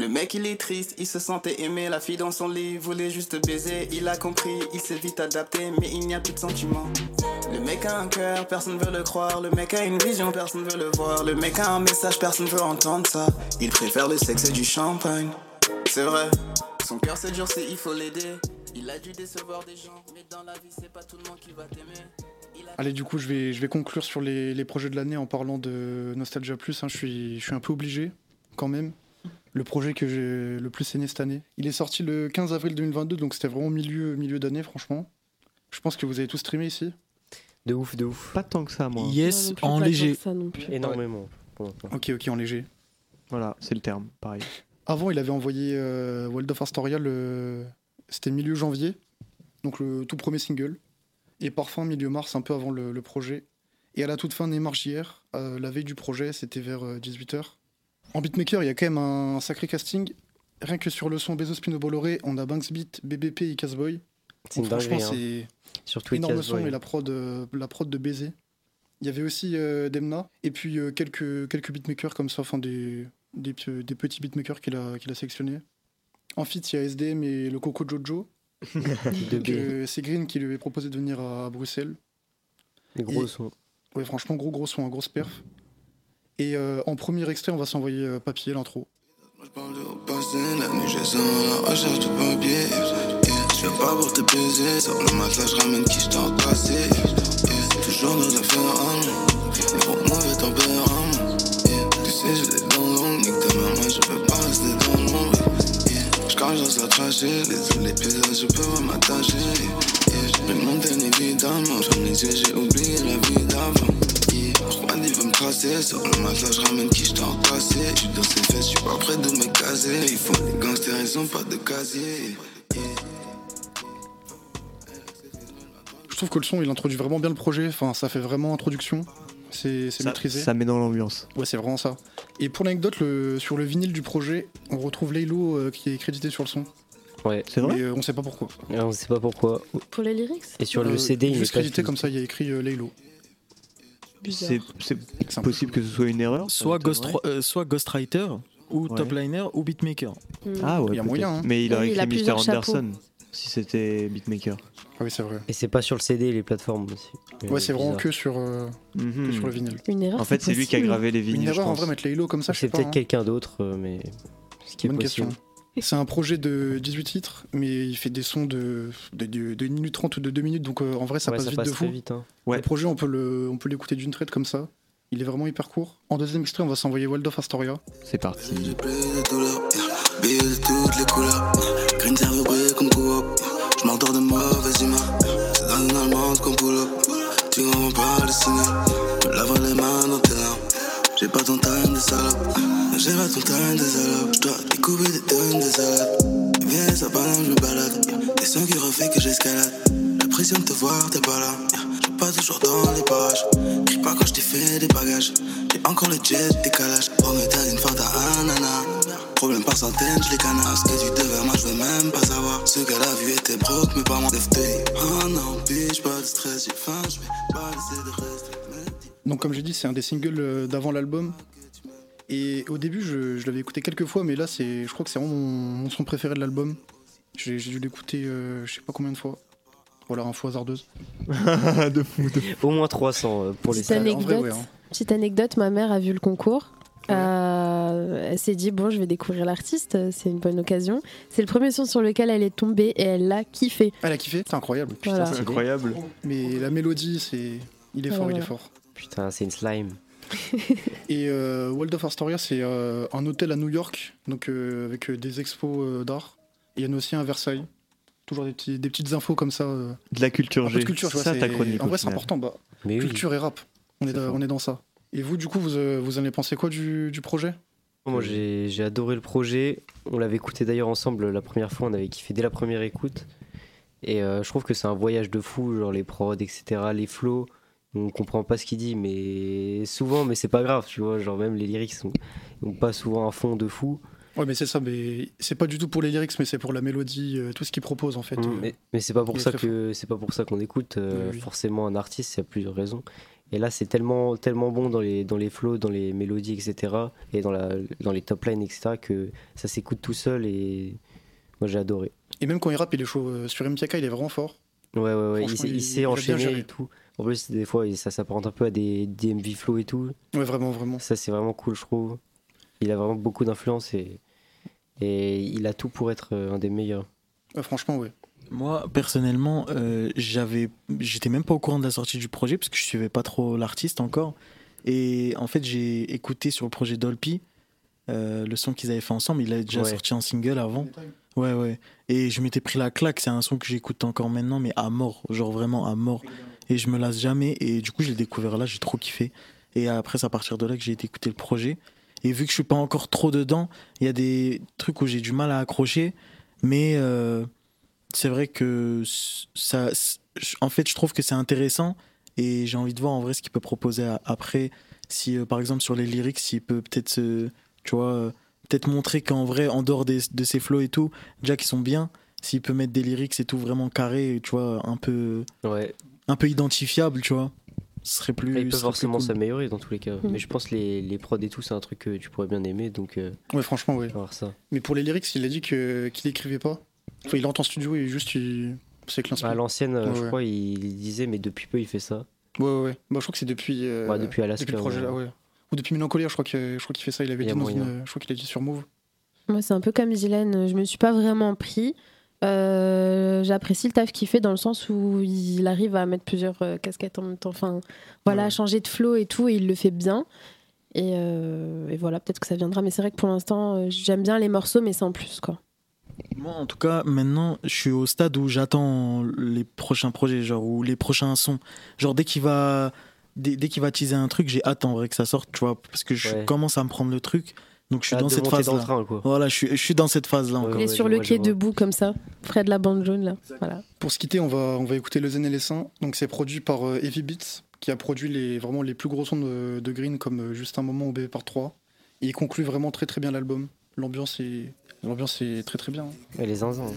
Le mec il est triste, il se sentait aimé, la fille dans son lit voulait juste baiser, il a compris, il s'est vite adapté, mais il n'y a plus de sentiments. Le mec a un cœur, personne veut le croire, le mec a une vision, personne veut le voir, le mec a un message, personne veut entendre ça. Il préfère le sexe et du champagne. C'est vrai, son cœur c'est dur, c'est il faut l'aider. Il a dû décevoir des gens, mais dans la vie c'est pas tout le monde qui va t'aimer. Allez, du coup, je vais, je vais conclure sur les, les projets de l'année en parlant de Nostalgia Plus. hein. Je, suis, je suis un peu obligé, quand même. Le projet que j'ai le plus aimé cette année. Il est sorti le 15 avril 2022, donc c'était vraiment milieu, milieu d'année, franchement. Je pense que vous avez tous streamé ici. De ouf, de ouf. Pas tant que ça, moi. Yes, Non, non plus, en pas léger. tant que ça non plus. Énormément. Ok, ok, en léger. Voilà, c'est le terme, pareil. Avant, il avait envoyé euh, World of Astoria, le... c'était milieu janvier, donc le tout premier single. Et Parfum, milieu mars, un peu avant le, le projet. Et à la toute fin, Neymar JR, euh, la veille du projet, c'était vers 18h. En beatmaker, il y a quand même un sacré casting. Rien que sur le son Bezos Pino Bolloré, on a Banks Beat, BBP et Casboy. C'est franchement, hein. c'est Surtout énorme son et la prod, euh, la prod de baiser. Il y avait aussi euh, Demna et puis euh, quelques, quelques beatmakers comme ça, enfin des, des, pe- des petits beatmakers qu'il a, qu'il a sélectionnés. En fit, il y a SDM et le Coco Jojo. C'est Green qui lui avait proposé de venir à, à Bruxelles. Les gros Et- sons. Ouais, franchement, gros gros son, un gros perf. Et euh, en premier extrait, on va s'envoyer euh, papier, l'intro. Passé la nuit, j'ai ça la recherche de papier. Je viens pas pour te baiser. Sur le matelas, je ramène qui je t'ai entassé. Yeah, Toujours à nous. Mais pour mauvais tempérament. Tu sais, j'ai des dents longues. Nique ta maman, je peux pas rester dans l'ombre. Je cache dans sa trachée. Les les pieds, je peux pas m'attacher. Je vais monter évidemment. J'en yeux, j'ai oublié la vie d'avant. Sur le matelas, je ramène qui je t'ai entassé. Je suis dans ses fesses, je suis pas prêt de me caser. Ils font les gangsters, ils ont pas de casier. Je trouve que le son, il introduit vraiment bien le projet. Enfin, ça fait vraiment introduction. c'est maîtrisé. ça met dans l'ambiance. Ouais, c'est vraiment ça. Et pour l'anecdote, le- sur le vinyle du projet, on retrouve Laylo euh, qui est crédité sur le son. Ouais. C'est vrai Mais euh, on sait pas pourquoi. Et on sait pas pourquoi. Pour les lyrics Et sur Euh, le CD, il Juste est pas crédité comme ça, il y a écrit euh, Laylo. C'est possible que ce soit une erreur Soit, ça Ghost, euh, soit Ghostwriter, ou Ouais. Topliner, ou Beatmaker. Ah ouais, Il y a moyen, hein. Mais il a écrit Mr. chapeaux. Anderson si c'était beatmaker. Ah oui, c'est vrai. Et c'est pas sur le CD les plateformes aussi. Ouais, c'est vraiment que sur, euh, que Mhm. sur le vinyle. Une erreur. En fait, c'est lui qui a gravé les Une vinyles, je erreur en vrai, mettre Laylo comme ça, je sais C'est peut-être hein. quelqu'un d'autre, euh, mais ce qui est Bonne possible. question. C'est un projet de 18 titres, mais il fait des sons de, de, de, de 1 minute 30 ou de 2 minutes, donc euh, en vrai ça Ouais, passe ça vite passe de fou. très vite. hein. Ouais. Le projet, on peut le- on peut l'écouter d'une traite comme ça. Il est vraiment hyper court. En deuxième extrait, on va s'envoyer World of Astoria. C'est parti. Je J'ai pas ton time de salope. J'ai pas ton time de salope. Je dois découper des tonnes de salade. Viens, ça parle, je me balade. Des sons qui refait que j'escalade. La pression de te voir, t'es pas là. yeah. Je suis pas toujours dans les parages. Crie pas quand je t'ai fait des bagages. J'ai encore le jet décalage. Oh, mais t'as une faute à un nana. Problème par centaines, je les canard. Ce que tu devais, moi je veux même pas savoir. Ce qu'elle a vu était broke, mais pas moi. Lève-toi. Oh non, bitch, pas de stress, j'ai faim, je vais pas laisser de rester. Donc comme j'ai dit, c'est un des singles euh, d'avant l'album. Et au début, je, je l'avais écouté quelques fois, mais là, c'est, je crois que c'est vraiment mon, mon son préféré de l'album. J'ai, j'ai dû l'écouter, euh, je sais pas combien de fois. Voilà, info hasardeuse. de fou, de fou. Au moins 300 euh, pour les Petite vrai, anecdote, ouais, hein. petite anecdote, ma mère a vu le concours. Euh, elle s'est dit bon je vais découvrir l'artiste, c'est une bonne occasion. C'est le premier son sur lequel elle est tombée et elle l'a kiffé. Elle a kiffé, c'est incroyable. Putain, Voilà. c'est Incroyable. Mais la mélodie, c'est, il est fort, il est fort. Putain, c'est une slime. Et euh, World of Astoria, c'est euh, un hôtel à New York, donc euh, avec euh, des expos euh, d'art. Et il y en a aussi un à Versailles. Toujours des, petits- des petites infos comme ça. euh. De la culture peu de G. culture, tu vois, ça c'est- ta chronique. En vrai, c'est important. Bah, Mais oui. culture et rap. On est, dans- on est dans ça. Et vous, du coup, vous, euh, vous en avez pensé quoi du, du projet? Moi j'ai adoré le projet. On l'avait écouté d'ailleurs ensemble la première fois, on avait kiffé dès la première écoute. Et euh, je trouve que c'est un voyage de fou, genre les prods, etc., les flows. On comprend pas ce qu'il dit, mais souvent, mais c'est pas grave, tu vois. Genre même les lyrics sont, ont pas souvent un fond de fou. Ouais, mais c'est ça, mais c'est pas du tout pour les lyrics, mais c'est pour la mélodie, euh, tout ce qu'il propose en fait. Mm, Mais, mais c'est pas pour ça que c'est pas pour ça qu'on écoute euh, Oui, oui. forcément un artiste. Il y a plusieurs raisons. Et là, c'est tellement tellement bon dans les dans les flows, dans les mélodies, etc. Et dans la dans les top lines, etc. Que ça s'écoute tout seul et moi j'ai adoré. Et même quand il rappe, il est chaud. Euh, Sur MTK, il est vraiment fort. Ouais, ouais, ouais. Il, il il- sait enchaîner et tout. En plus, des fois, ça s'apparente un peu à des, des MV flow et tout. Ouais, vraiment, vraiment. Ça, c'est vraiment cool, je trouve. Il a vraiment beaucoup d'influence et, et il a tout pour être euh, un des meilleurs. Euh, franchement, ouais. Moi, personnellement, euh, j'avais, j'étais même pas au courant de la sortie du projet parce que je suivais pas trop l'artiste encore. Et en fait, j'ai écouté sur le projet Dolpy euh, le son qu'ils avaient fait ensemble. Il a déjà Ouais. sorti en single avant. Ouais, ouais. Et je m'étais pris la claque. C'est un son que j'écoute encore maintenant, mais à mort. Genre vraiment à mort. Et je me lasse jamais. Et du coup, je l'ai découvert là. J'ai trop kiffé. Et après, c'est à partir de là que j'ai été écouter le projet. Et vu que je suis pas encore trop dedans, il y a des trucs où j'ai du mal à accrocher. Mais euh, c'est vrai que ça. En fait, je trouve que c'est intéressant. Et j'ai envie de voir en vrai ce qu'il peut proposer après. Si, euh, par exemple, sur les lyrics, s'il peut peut-être. Tu vois. euh, peut-être montrer qu'en vrai, en dehors de ses flows et tout, déjà qu'ils sont bien, s'il peut mettre des lyrics et tout vraiment carré, tu vois, un peu, Ouais. Un peu identifiable, tu vois, ce serait plus. il peut forcément cool. s'améliorer dans tous les cas. Mm. Mais je pense que les, les prods et tout, c'est un truc que tu pourrais bien aimer. Donc, euh, Ouais, franchement, ouais. voir ça. Mais pour les lyrics, il a dit que, qu'il écrivait pas. Enfin, il entre en studio et juste il. C'est que À l'ancienne, Ouais, je ouais. crois, il disait, mais depuis peu, il fait ça. Ouais, ouais, ouais. Bah, je crois que c'est depuis. euh, Ouais, depuis Alaska, Depuis le projet là, ouais. ouais. Ou depuis Mélancolia, je crois que- je crois qu'il fait ça. Il avait dit dans une. Je crois qu'il a dit sur Move. Moi, c'est un peu comme Dylan, je me suis pas vraiment pris. Euh, J'apprécie le taf qu'il fait dans le sens où il arrive à mettre plusieurs euh, casquettes en même temps. Enfin, voilà, Ouais. changer de flow et tout, et il le fait bien. Et, euh, et voilà, peut-être que ça viendra. Mais c'est vrai que pour l'instant, euh, j'aime bien les morceaux, mais sans plus, quoi. Moi, en tout cas, maintenant, je suis au stade où j'attends les prochains projets, genre, ou les prochains sons. Genre, dès qu'il va, dès, dès qu'il va teaser un truc, j'ai hâte en vrai que ça sorte, tu vois, parce que je Ouais. commence à me prendre le truc. Donc, je suis hâte dans cette dans le phase-là. train, quoi. Voilà, je suis, je suis dans cette Ouais, encore. il est sur le vois, quai debout comme ça, près de la bande jaune, là. Voilà. Pour se quitter, on va, on va écouter Le Zen et les Saints. Donc, c'est produit par euh, Heavy Beats, qui a produit les, vraiment les plus gros sons de, de Green, comme euh, Juste un moment ou Bébé par 3. Et il conclut vraiment très très bien l'album. L'ambiance est, l'ambiance est très très bien. Et les zinzins.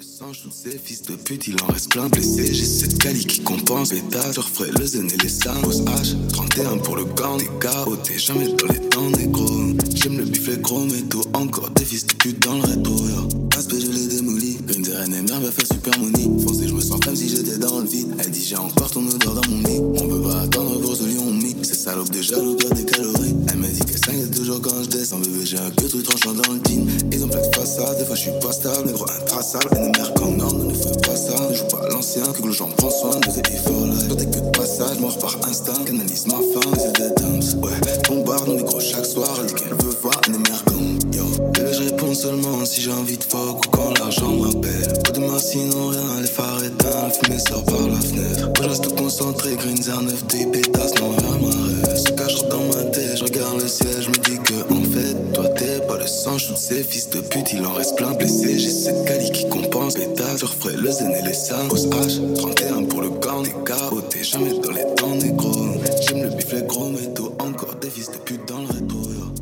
Singe, tous ces fils de pute, il en reste plein blessés. J'ai cette cali qui compense. Bêta, je referai le zen et les sangs. Pose H, 31 pour le gang. Des KO, t'es jamais dans les temps négro. J'aime le biflet gros, mais tout encore des fils de pute dans le rétro. Aspect, je l'ai démoli. Green des reines et merde va faire super money. Foncé, je me sens comme si j'étais dans le vide. Elle dit, j'ai encore ton odeur dans mon lit. On peut pas attendre pour ce lion mi. C'est salope de jaloux, des calories. Elle me dit qu'elle s'inquiète toujours quand je descends. Bébé, j'ai un queue tout tranchant dans le. Ils ont plein de façades, des fois je suis pas stable. Négro intraçable, NMR comme non, ne fais pas ça. Ne joue pas l'ancien, que le j'en prends soin. Deux efforts là, sur des queues de passage, mort par instinct. Canalise ma faim, c'est des dumps. Ouais, bombarde dans les gros chaque soir. Qu'elle veut voir NMR comme yo. Bébé, je réponds seulement si j'ai envie de fuck ou quand l'argent m'appelle. Pas de sinon rien, les phares éteints, fumée sort par la fenêtre. Moi je reste concentré, green 09, des pétasses, non rien m'arrête. Sang, je ces fils de pute, il en reste plein blessé. J'ai cette cali qui compense, pétale, je referai le zen et les sangs. Pose H, 31 pour le gang, des KO, t'es jamais dans les temps négro. J'aime le biflet gros, mais tout encore des fils de pute dans le rétro. yo.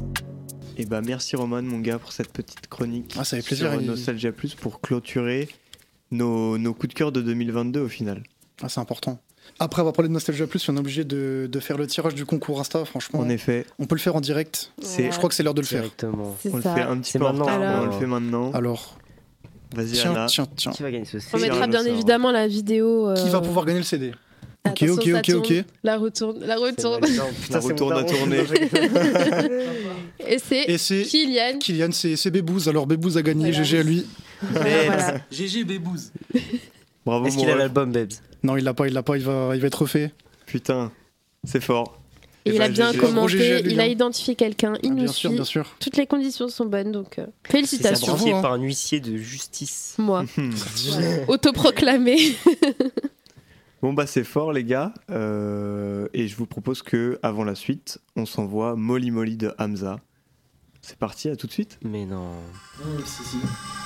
Et bah merci Roman mon gars pour cette petite chronique. Ah, ça fait plaisir, Sur il- Nostalgia Plus pour clôturer nos, nos coups de cœur de 2022 au final. Ah, c'est important. Après avoir parlé de Nostalgia Plus, on est obligé de, de faire le tirage du concours Insta, franchement. En effet. On peut le faire en direct. C'est- Je crois que c'est l'heure de le faire. C'est On le fait un petit peu en maintenant. retard, mais on Alors- le fait maintenant. Alors, Vas-y tiens, Anna. tiens, tiens. Qui va gagner ce On mettra bien le sort. évidemment la vidéo. Qui euh, va pouvoir gagner le CD Ok, attention, ok, ok, tourne. ok. La retourne, la retourne. Ça retourne à tourner. Et c'est Et c'est Kylian. Kylian, c'est c'est Bébouze. Alors Bébouze a gagné, Voilà. GG à lui. Voilà. GG Bébouze. Bravo Est-ce qu'il a l'album, Babs Non, il l'a pas, il l'a pas, il va, il va être refait. Putain, c'est fort. Et Eh il a ben, bien commenté, il a identifié quelqu'un, il Ah, nous bien sûr, suit. bien sûr. Toutes les conditions sont bonnes, donc euh, C'est félicitations. Bravo, hein. par un huissier de justice. Moi, autoproclamé. Bon bah c'est fort les gars. Euh, et je vous propose que avant la suite, on s'envoie Molly Molly de Hamza. C'est parti, à tout de suite. Mais non. Je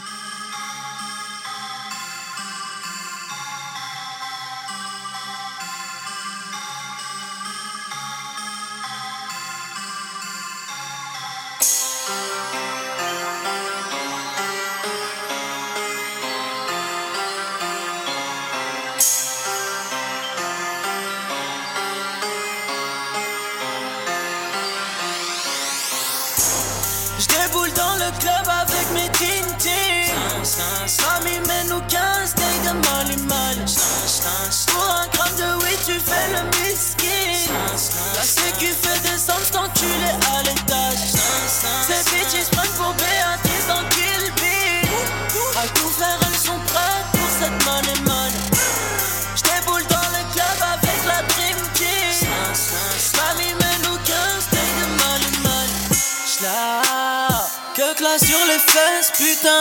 fesses, putain.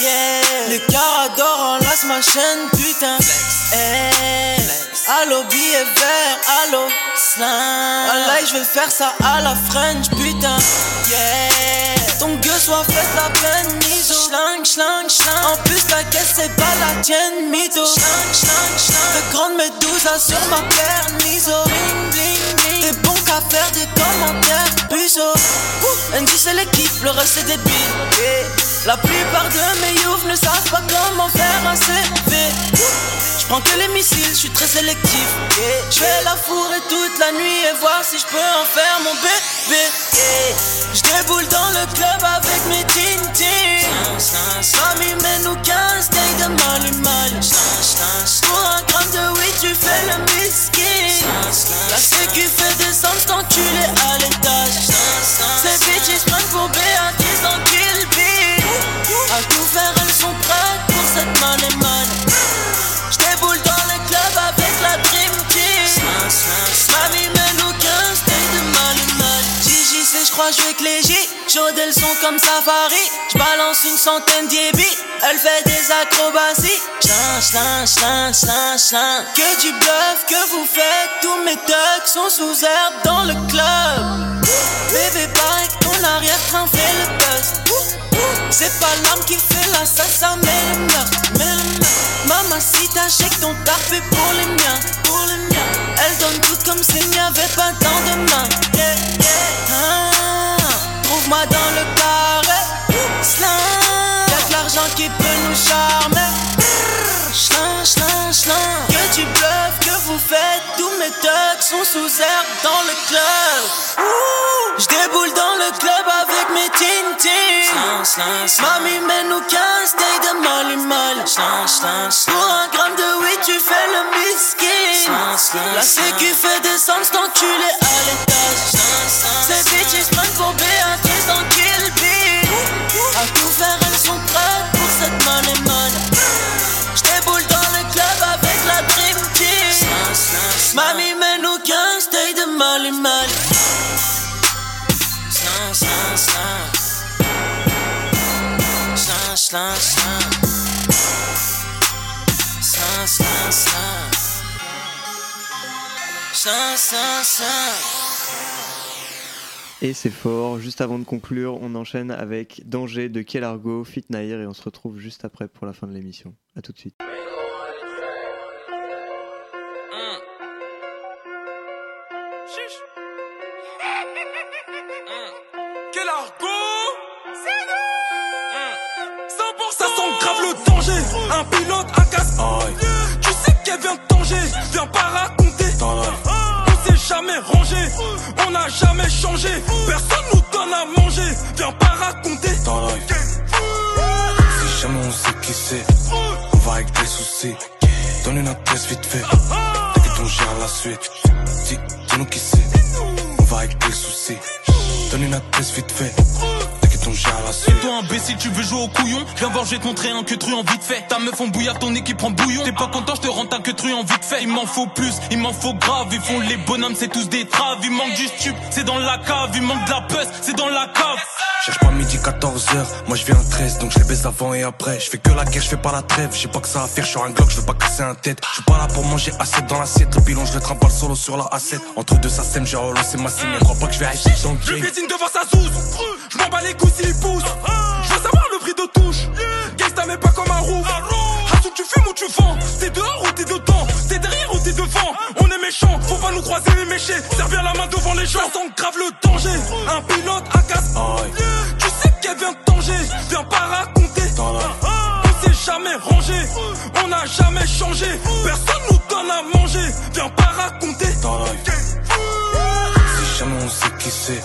Yeah. Les caradors enlacent ma chaîne, putain. Hey. Allo billet vert, allo slang. Wallah, je vais faire ça à la French, putain. Yeah. Ton gueule soit faite la pleine mise Schlang, schlang, schlang. En plus, la caisse, c'est pas la tienne, mytho. Schlang, schlang, schlang. De grandes méduses sur ma paire, miso. Bling, bling. T'es bon qu'à faire des commentaires, puceau. NG, c'est l'équipe, le reste, c'est débile. Yeah. La plupart de mes youths ne savent pas comment faire un CV. Je prends que les missiles, je suis très sélectif. Je vais la fourrer toute la nuit et voir si je peux en faire mon bébé. Je déboule dans le club avec mes tintins. Samy mène nous 15 tailles de Mali Mali. Pour un gramme de weed, tu fais le miskin. La sécu fait descendre cet enculé à l'étage. Ces bitches prennent pour Béatrice dans Kill Bill. À tout faire, elles sont prêtes pour cette money money. J'déboule dans le club avec la Dream Team. Mamie mène nous 15 tailles de Mali. Gigi, c'est j'crois jouer avec les J. Chaud elles sont comme Safari. J'balance une centaine d'ébis. Elle fait des acrobaties. Chin, chin, chin, chin, chin. Que du bluff que vous faites. Tous mes thugs sont sous herbe dans le club. Bébé, que ton arrière-train fait le buzz. C'est pas l'arme qui fait l'assassin, mais le meurtre, mais le meurtre. Mamacita, j'ai ton tarpé pour les miens, pour les miens. Elle donne tout comme s'il n'y avait pas de lendemain. Chlin, chlin, chlin. Que tu bluffes, que vous faites. Tous mes thugs sont sous herbe dans le club. Ouh, J'déboule dans le club avec mes tintin. Mamie, mets-nous 15 tailles de Mali. Pour un gramme de weed, tu fais le miskin. La sécu fait descendre cet enculé à Et c'est fort. Juste avant de conclure, on enchaîne avec Danger de Kelargo, Fit Nair et on se retrouve juste après pour la fin de l'émission. A tout de suite. Viens pas raconter. On s'est jamais rangé. On n'a jamais changé. Personne nous donne à manger. Viens pas raconter. Si jamais on sait qui c'est, on va avec des soucis. Donne une adresse vite fait, t'inquiète on gère la suite. Dis, dis-nous qui c'est, on va avec des soucis. Donne une adresse vite fait, t'inquiète on gère la suite. Et toi imbécile tu veux jouer au couillon Viens voir je vais te montrer un que truand vite fait Ta meuf en bouillard ton équipe prend bouillon T'es pas content je te rends ta que truand vite fait Il m'en faut plus, il m'en faut grave Ils font les bonhommes c'est tous des traves Il manque du stup, c'est dans la cave Il manque de la puce, c'est dans la cave Cherche pas midi 14h, moi je viens à 13 donc je les baise avant et après. Je fais que la guerre, je fais pas la trêve. J'ai pas que ça à faire, je suis un glock, je veux pas casser un tête. Je suis pas là pour manger assiette dans l'assiette. Le pilon, je le trimballe solo sur la A7. Entre deux, ça sème, j'ai relancé ma signe. Crois pas que je vais acheter dans le game. devant sa sous Je m'en bats les couilles Je veux savoir le prix de touche. Gangsta mais pas comme un roux. Hasouk tu fumes ou tu vends. T'es dehors ou t'es dedans. T'es derrière ou t'es devant. On est méchant, faut pas nous croiser les méchés. Servir la main devant les gens. Sans grave le danger. Un pilote à casse Tu sais qu'elle vient de danger. Viens pas raconter. On s'est jamais rangé. On n'a jamais changé. Personne nous donne à manger. Viens pas raconter. Si jamais on sait qui c'est,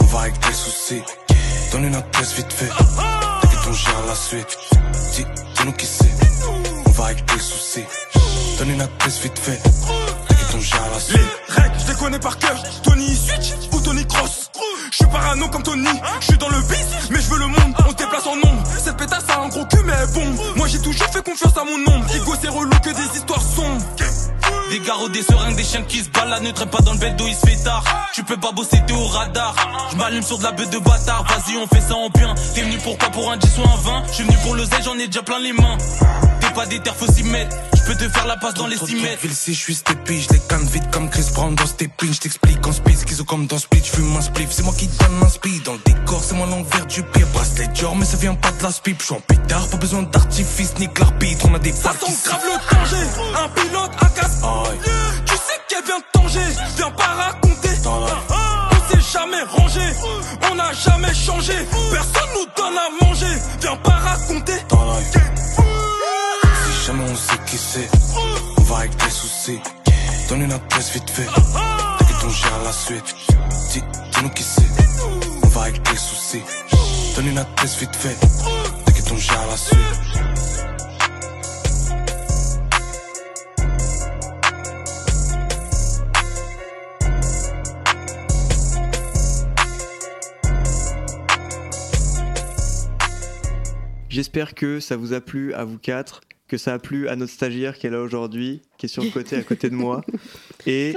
on va avec des soucis. Donne une adresse vite fait, t'inquiète on gère la suite. Dis, dis-nous qui c'est, on va avec des soucis. Donne une adresse vite fait, t'inquiète on gère la suite. Les règles, je les connais par cœur. Tony Switch ou Tony Cross. Je suis parano comme Tony, je suis dans le bis, mais je veux le monde. On se déplace en nombre. Cette pétasse a un gros cul, mais bon. Moi j'ai toujours fait confiance à mon nombre. Ego c'est relou que des histoires sombres. Des garrots, des seringues, des chiens qui se baladent, ne traîne pas dans le bed il se fait tard. Tu peux pas bosser, t'es au radar. Je m'allume sur de la bête de bâtard, vas-y, on fait ça en bien. T'es venu pour quoi? Pour un 10 ou un 20 Je suis venu pour l'oseille, j'en ai déjà plein les mains. Pas des terres, faut s'y mettre. Je peux te faire la passe dans les 6 mètres. Ville si je suis steppy, je les canne vite comme Chris Brown dans Steppin. Je t'explique en speed, schizo comme dans Split, je fume un spliff. C'est moi qui donne un speed dans le décor, c'est moi l'envers du pied. Bracelet Dior, mais ça vient pas de la spip. Je suis en pétard, pas besoin d'artifice ni l'arbitre. On a des Ça sent grave le danger. Un pilote à casse. Tu sais qu'elle vient de danger. Viens pas raconter. On s'est jamais rangé. On n'a jamais changé. Personne nous donne à manger. Viens pas fait, t'inquiète on gère la suite. J'espère que ça vous a plu à vous quatre, que ça a plu à notre stagiaire qui est là aujourd'hui, qui est sur le côté à côté de moi, et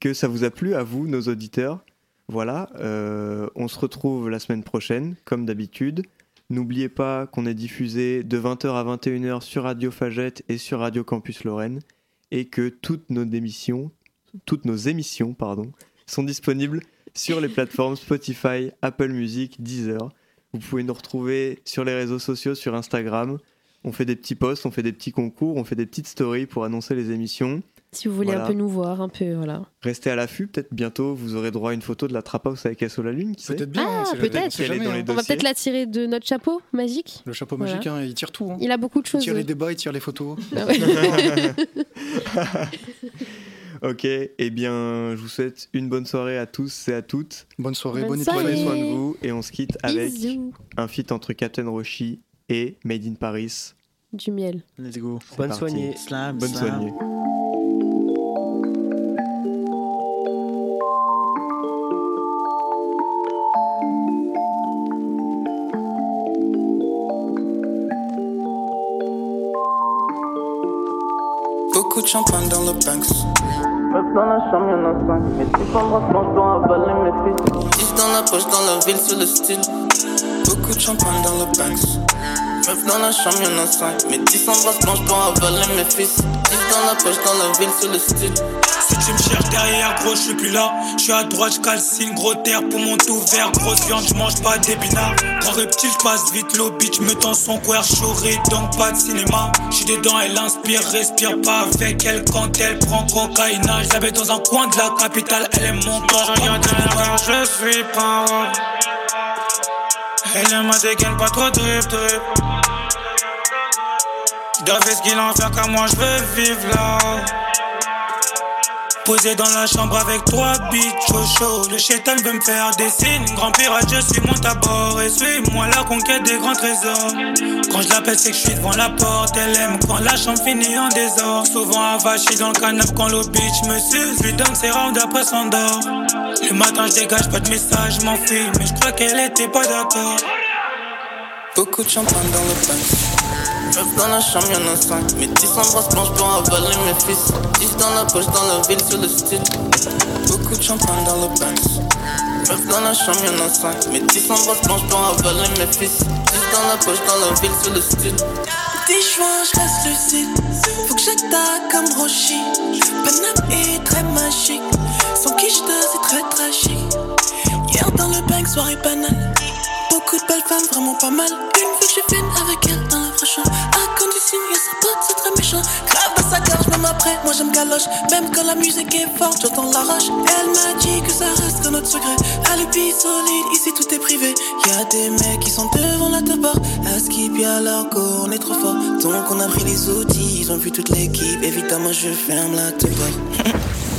que ça vous a plu à vous, nos auditeurs. Voilà, euh, on se retrouve la semaine prochaine, comme d'habitude. N'oubliez pas qu'on est diffusé de 20h à 21h sur Radio Fagette et sur Radio Campus Lorraine, et que toutes nos émissions, toutes nos émissions, sont disponibles sur les plateformes Spotify, Apple Music, Deezer. Vous pouvez nous retrouver sur les réseaux sociaux, sur Instagram. On fait des petits posts, on fait des petits concours, on fait des petites stories pour annoncer les émissions. Si vous voulez Voilà. un peu nous voir, un peu, voilà. Restez à l'affût, peut-être bientôt vous aurez droit à une photo de la Trap House avec SO la Lune, qui sait Peut-être bien, Ah, peut-être. hein. On va peut-être la tirer de notre chapeau magique. Le chapeau Voilà. magique, hein, il tire tout. hein. Il a beaucoup de Il choses. tire les débats, il tire les photos. Ah ouais. Ok, eh bien, je vous souhaite une bonne soirée à tous et à toutes. Bonne soirée, Bonne bonne soirée. Prenez soin de vous et on se quitte avec Bisous. un feat entre Captain Roshi et Made in Paris. Du miel. Let's go. Bonne parti. soignée. Slam, Bonne slam. soignée. Beaucoup de champagne dans le Banks. Meuf dans la chambre, y'en a cinq. Mes petits embrasses blanches doivent avaler mes fils. 10 dans la poche, dans la ville, sur le style. Beaucoup de champagne dans le Banks. Meuf dans la chambre, y'en a 5. Mes 10 embrasses blanches doivent avaler mes fils. 10 dans la poche, dans la ville, sur le style. Si tu me cherches derrière, gros, je suis plus là. Je suis à droite, je calcine, gros terre pour mon tout vert. Grosse viande, je mange pas d'épinards. Grand reptile, je passe vite, l'eau bitch me tend son coeur chauré, donc pas de cinéma. Je suis dedans, elle inspire, respire pas avec elle quand elle prend cocaïna. J'habite dans un coin de la capitale, elle est mon corps. Je regarde derrière, je suis pas. Elle ne me dégaine pas trop drip drip. J'davais ce qu'il en faire car moi je veux vivre là-haut. Posé dans la chambre avec trois bitches chaud chaud. Le chétan veut me faire des signes. Grand pirate je suis mon tabord Et suis-moi la conquête des grands trésors. Quand je l'appelle c'est que je suis devant la porte. Elle aime quand la chambre finit en désordre. Souvent avachi dans le canapé quand le bitch me suce. Lui donne ses rounds après s'endort. Le matin je dégage pas de message m'enfuis. Mais je crois qu'elle était pas d'accord. Beaucoup de champagne dans le Banks. Meuf dans la chambre, y'en a 5. Mes 10 embrasses blanches doivent avaler mes fils. 10 dans la poche, dans la ville, sur le style. Beaucoup de champagne dans le Banks. Meuf dans la chambre, y'en a 5. Mes 10 embrasses blanches doivent avaler mes fils. 10 dans la poche, dans la ville, sur le style. Petit joint, je reste lucide. Faut que j'attaque comme Roshi. Paname est très magique. Son quiche c'est très tragique. Hier dans le bank, soirée banale. Beaucoup de belles femmes, vraiment pas mal. Une fois que je fine avec elle. Y'a sa pote, c'est très méchant. Grave dans sa gorge, même après, moi j'aime galoche. Même quand la musique est forte, j'entends la roche. Elle m'a dit que ça reste un autre secret. Alibi solide, ici tout est privé. Y'a des mecs qui sont devant la top bar. À skip, y'a leur go, on est trop fort. Donc on a pris les outils, ils ont vu toute l'équipe. Évidemment, je ferme la top bar.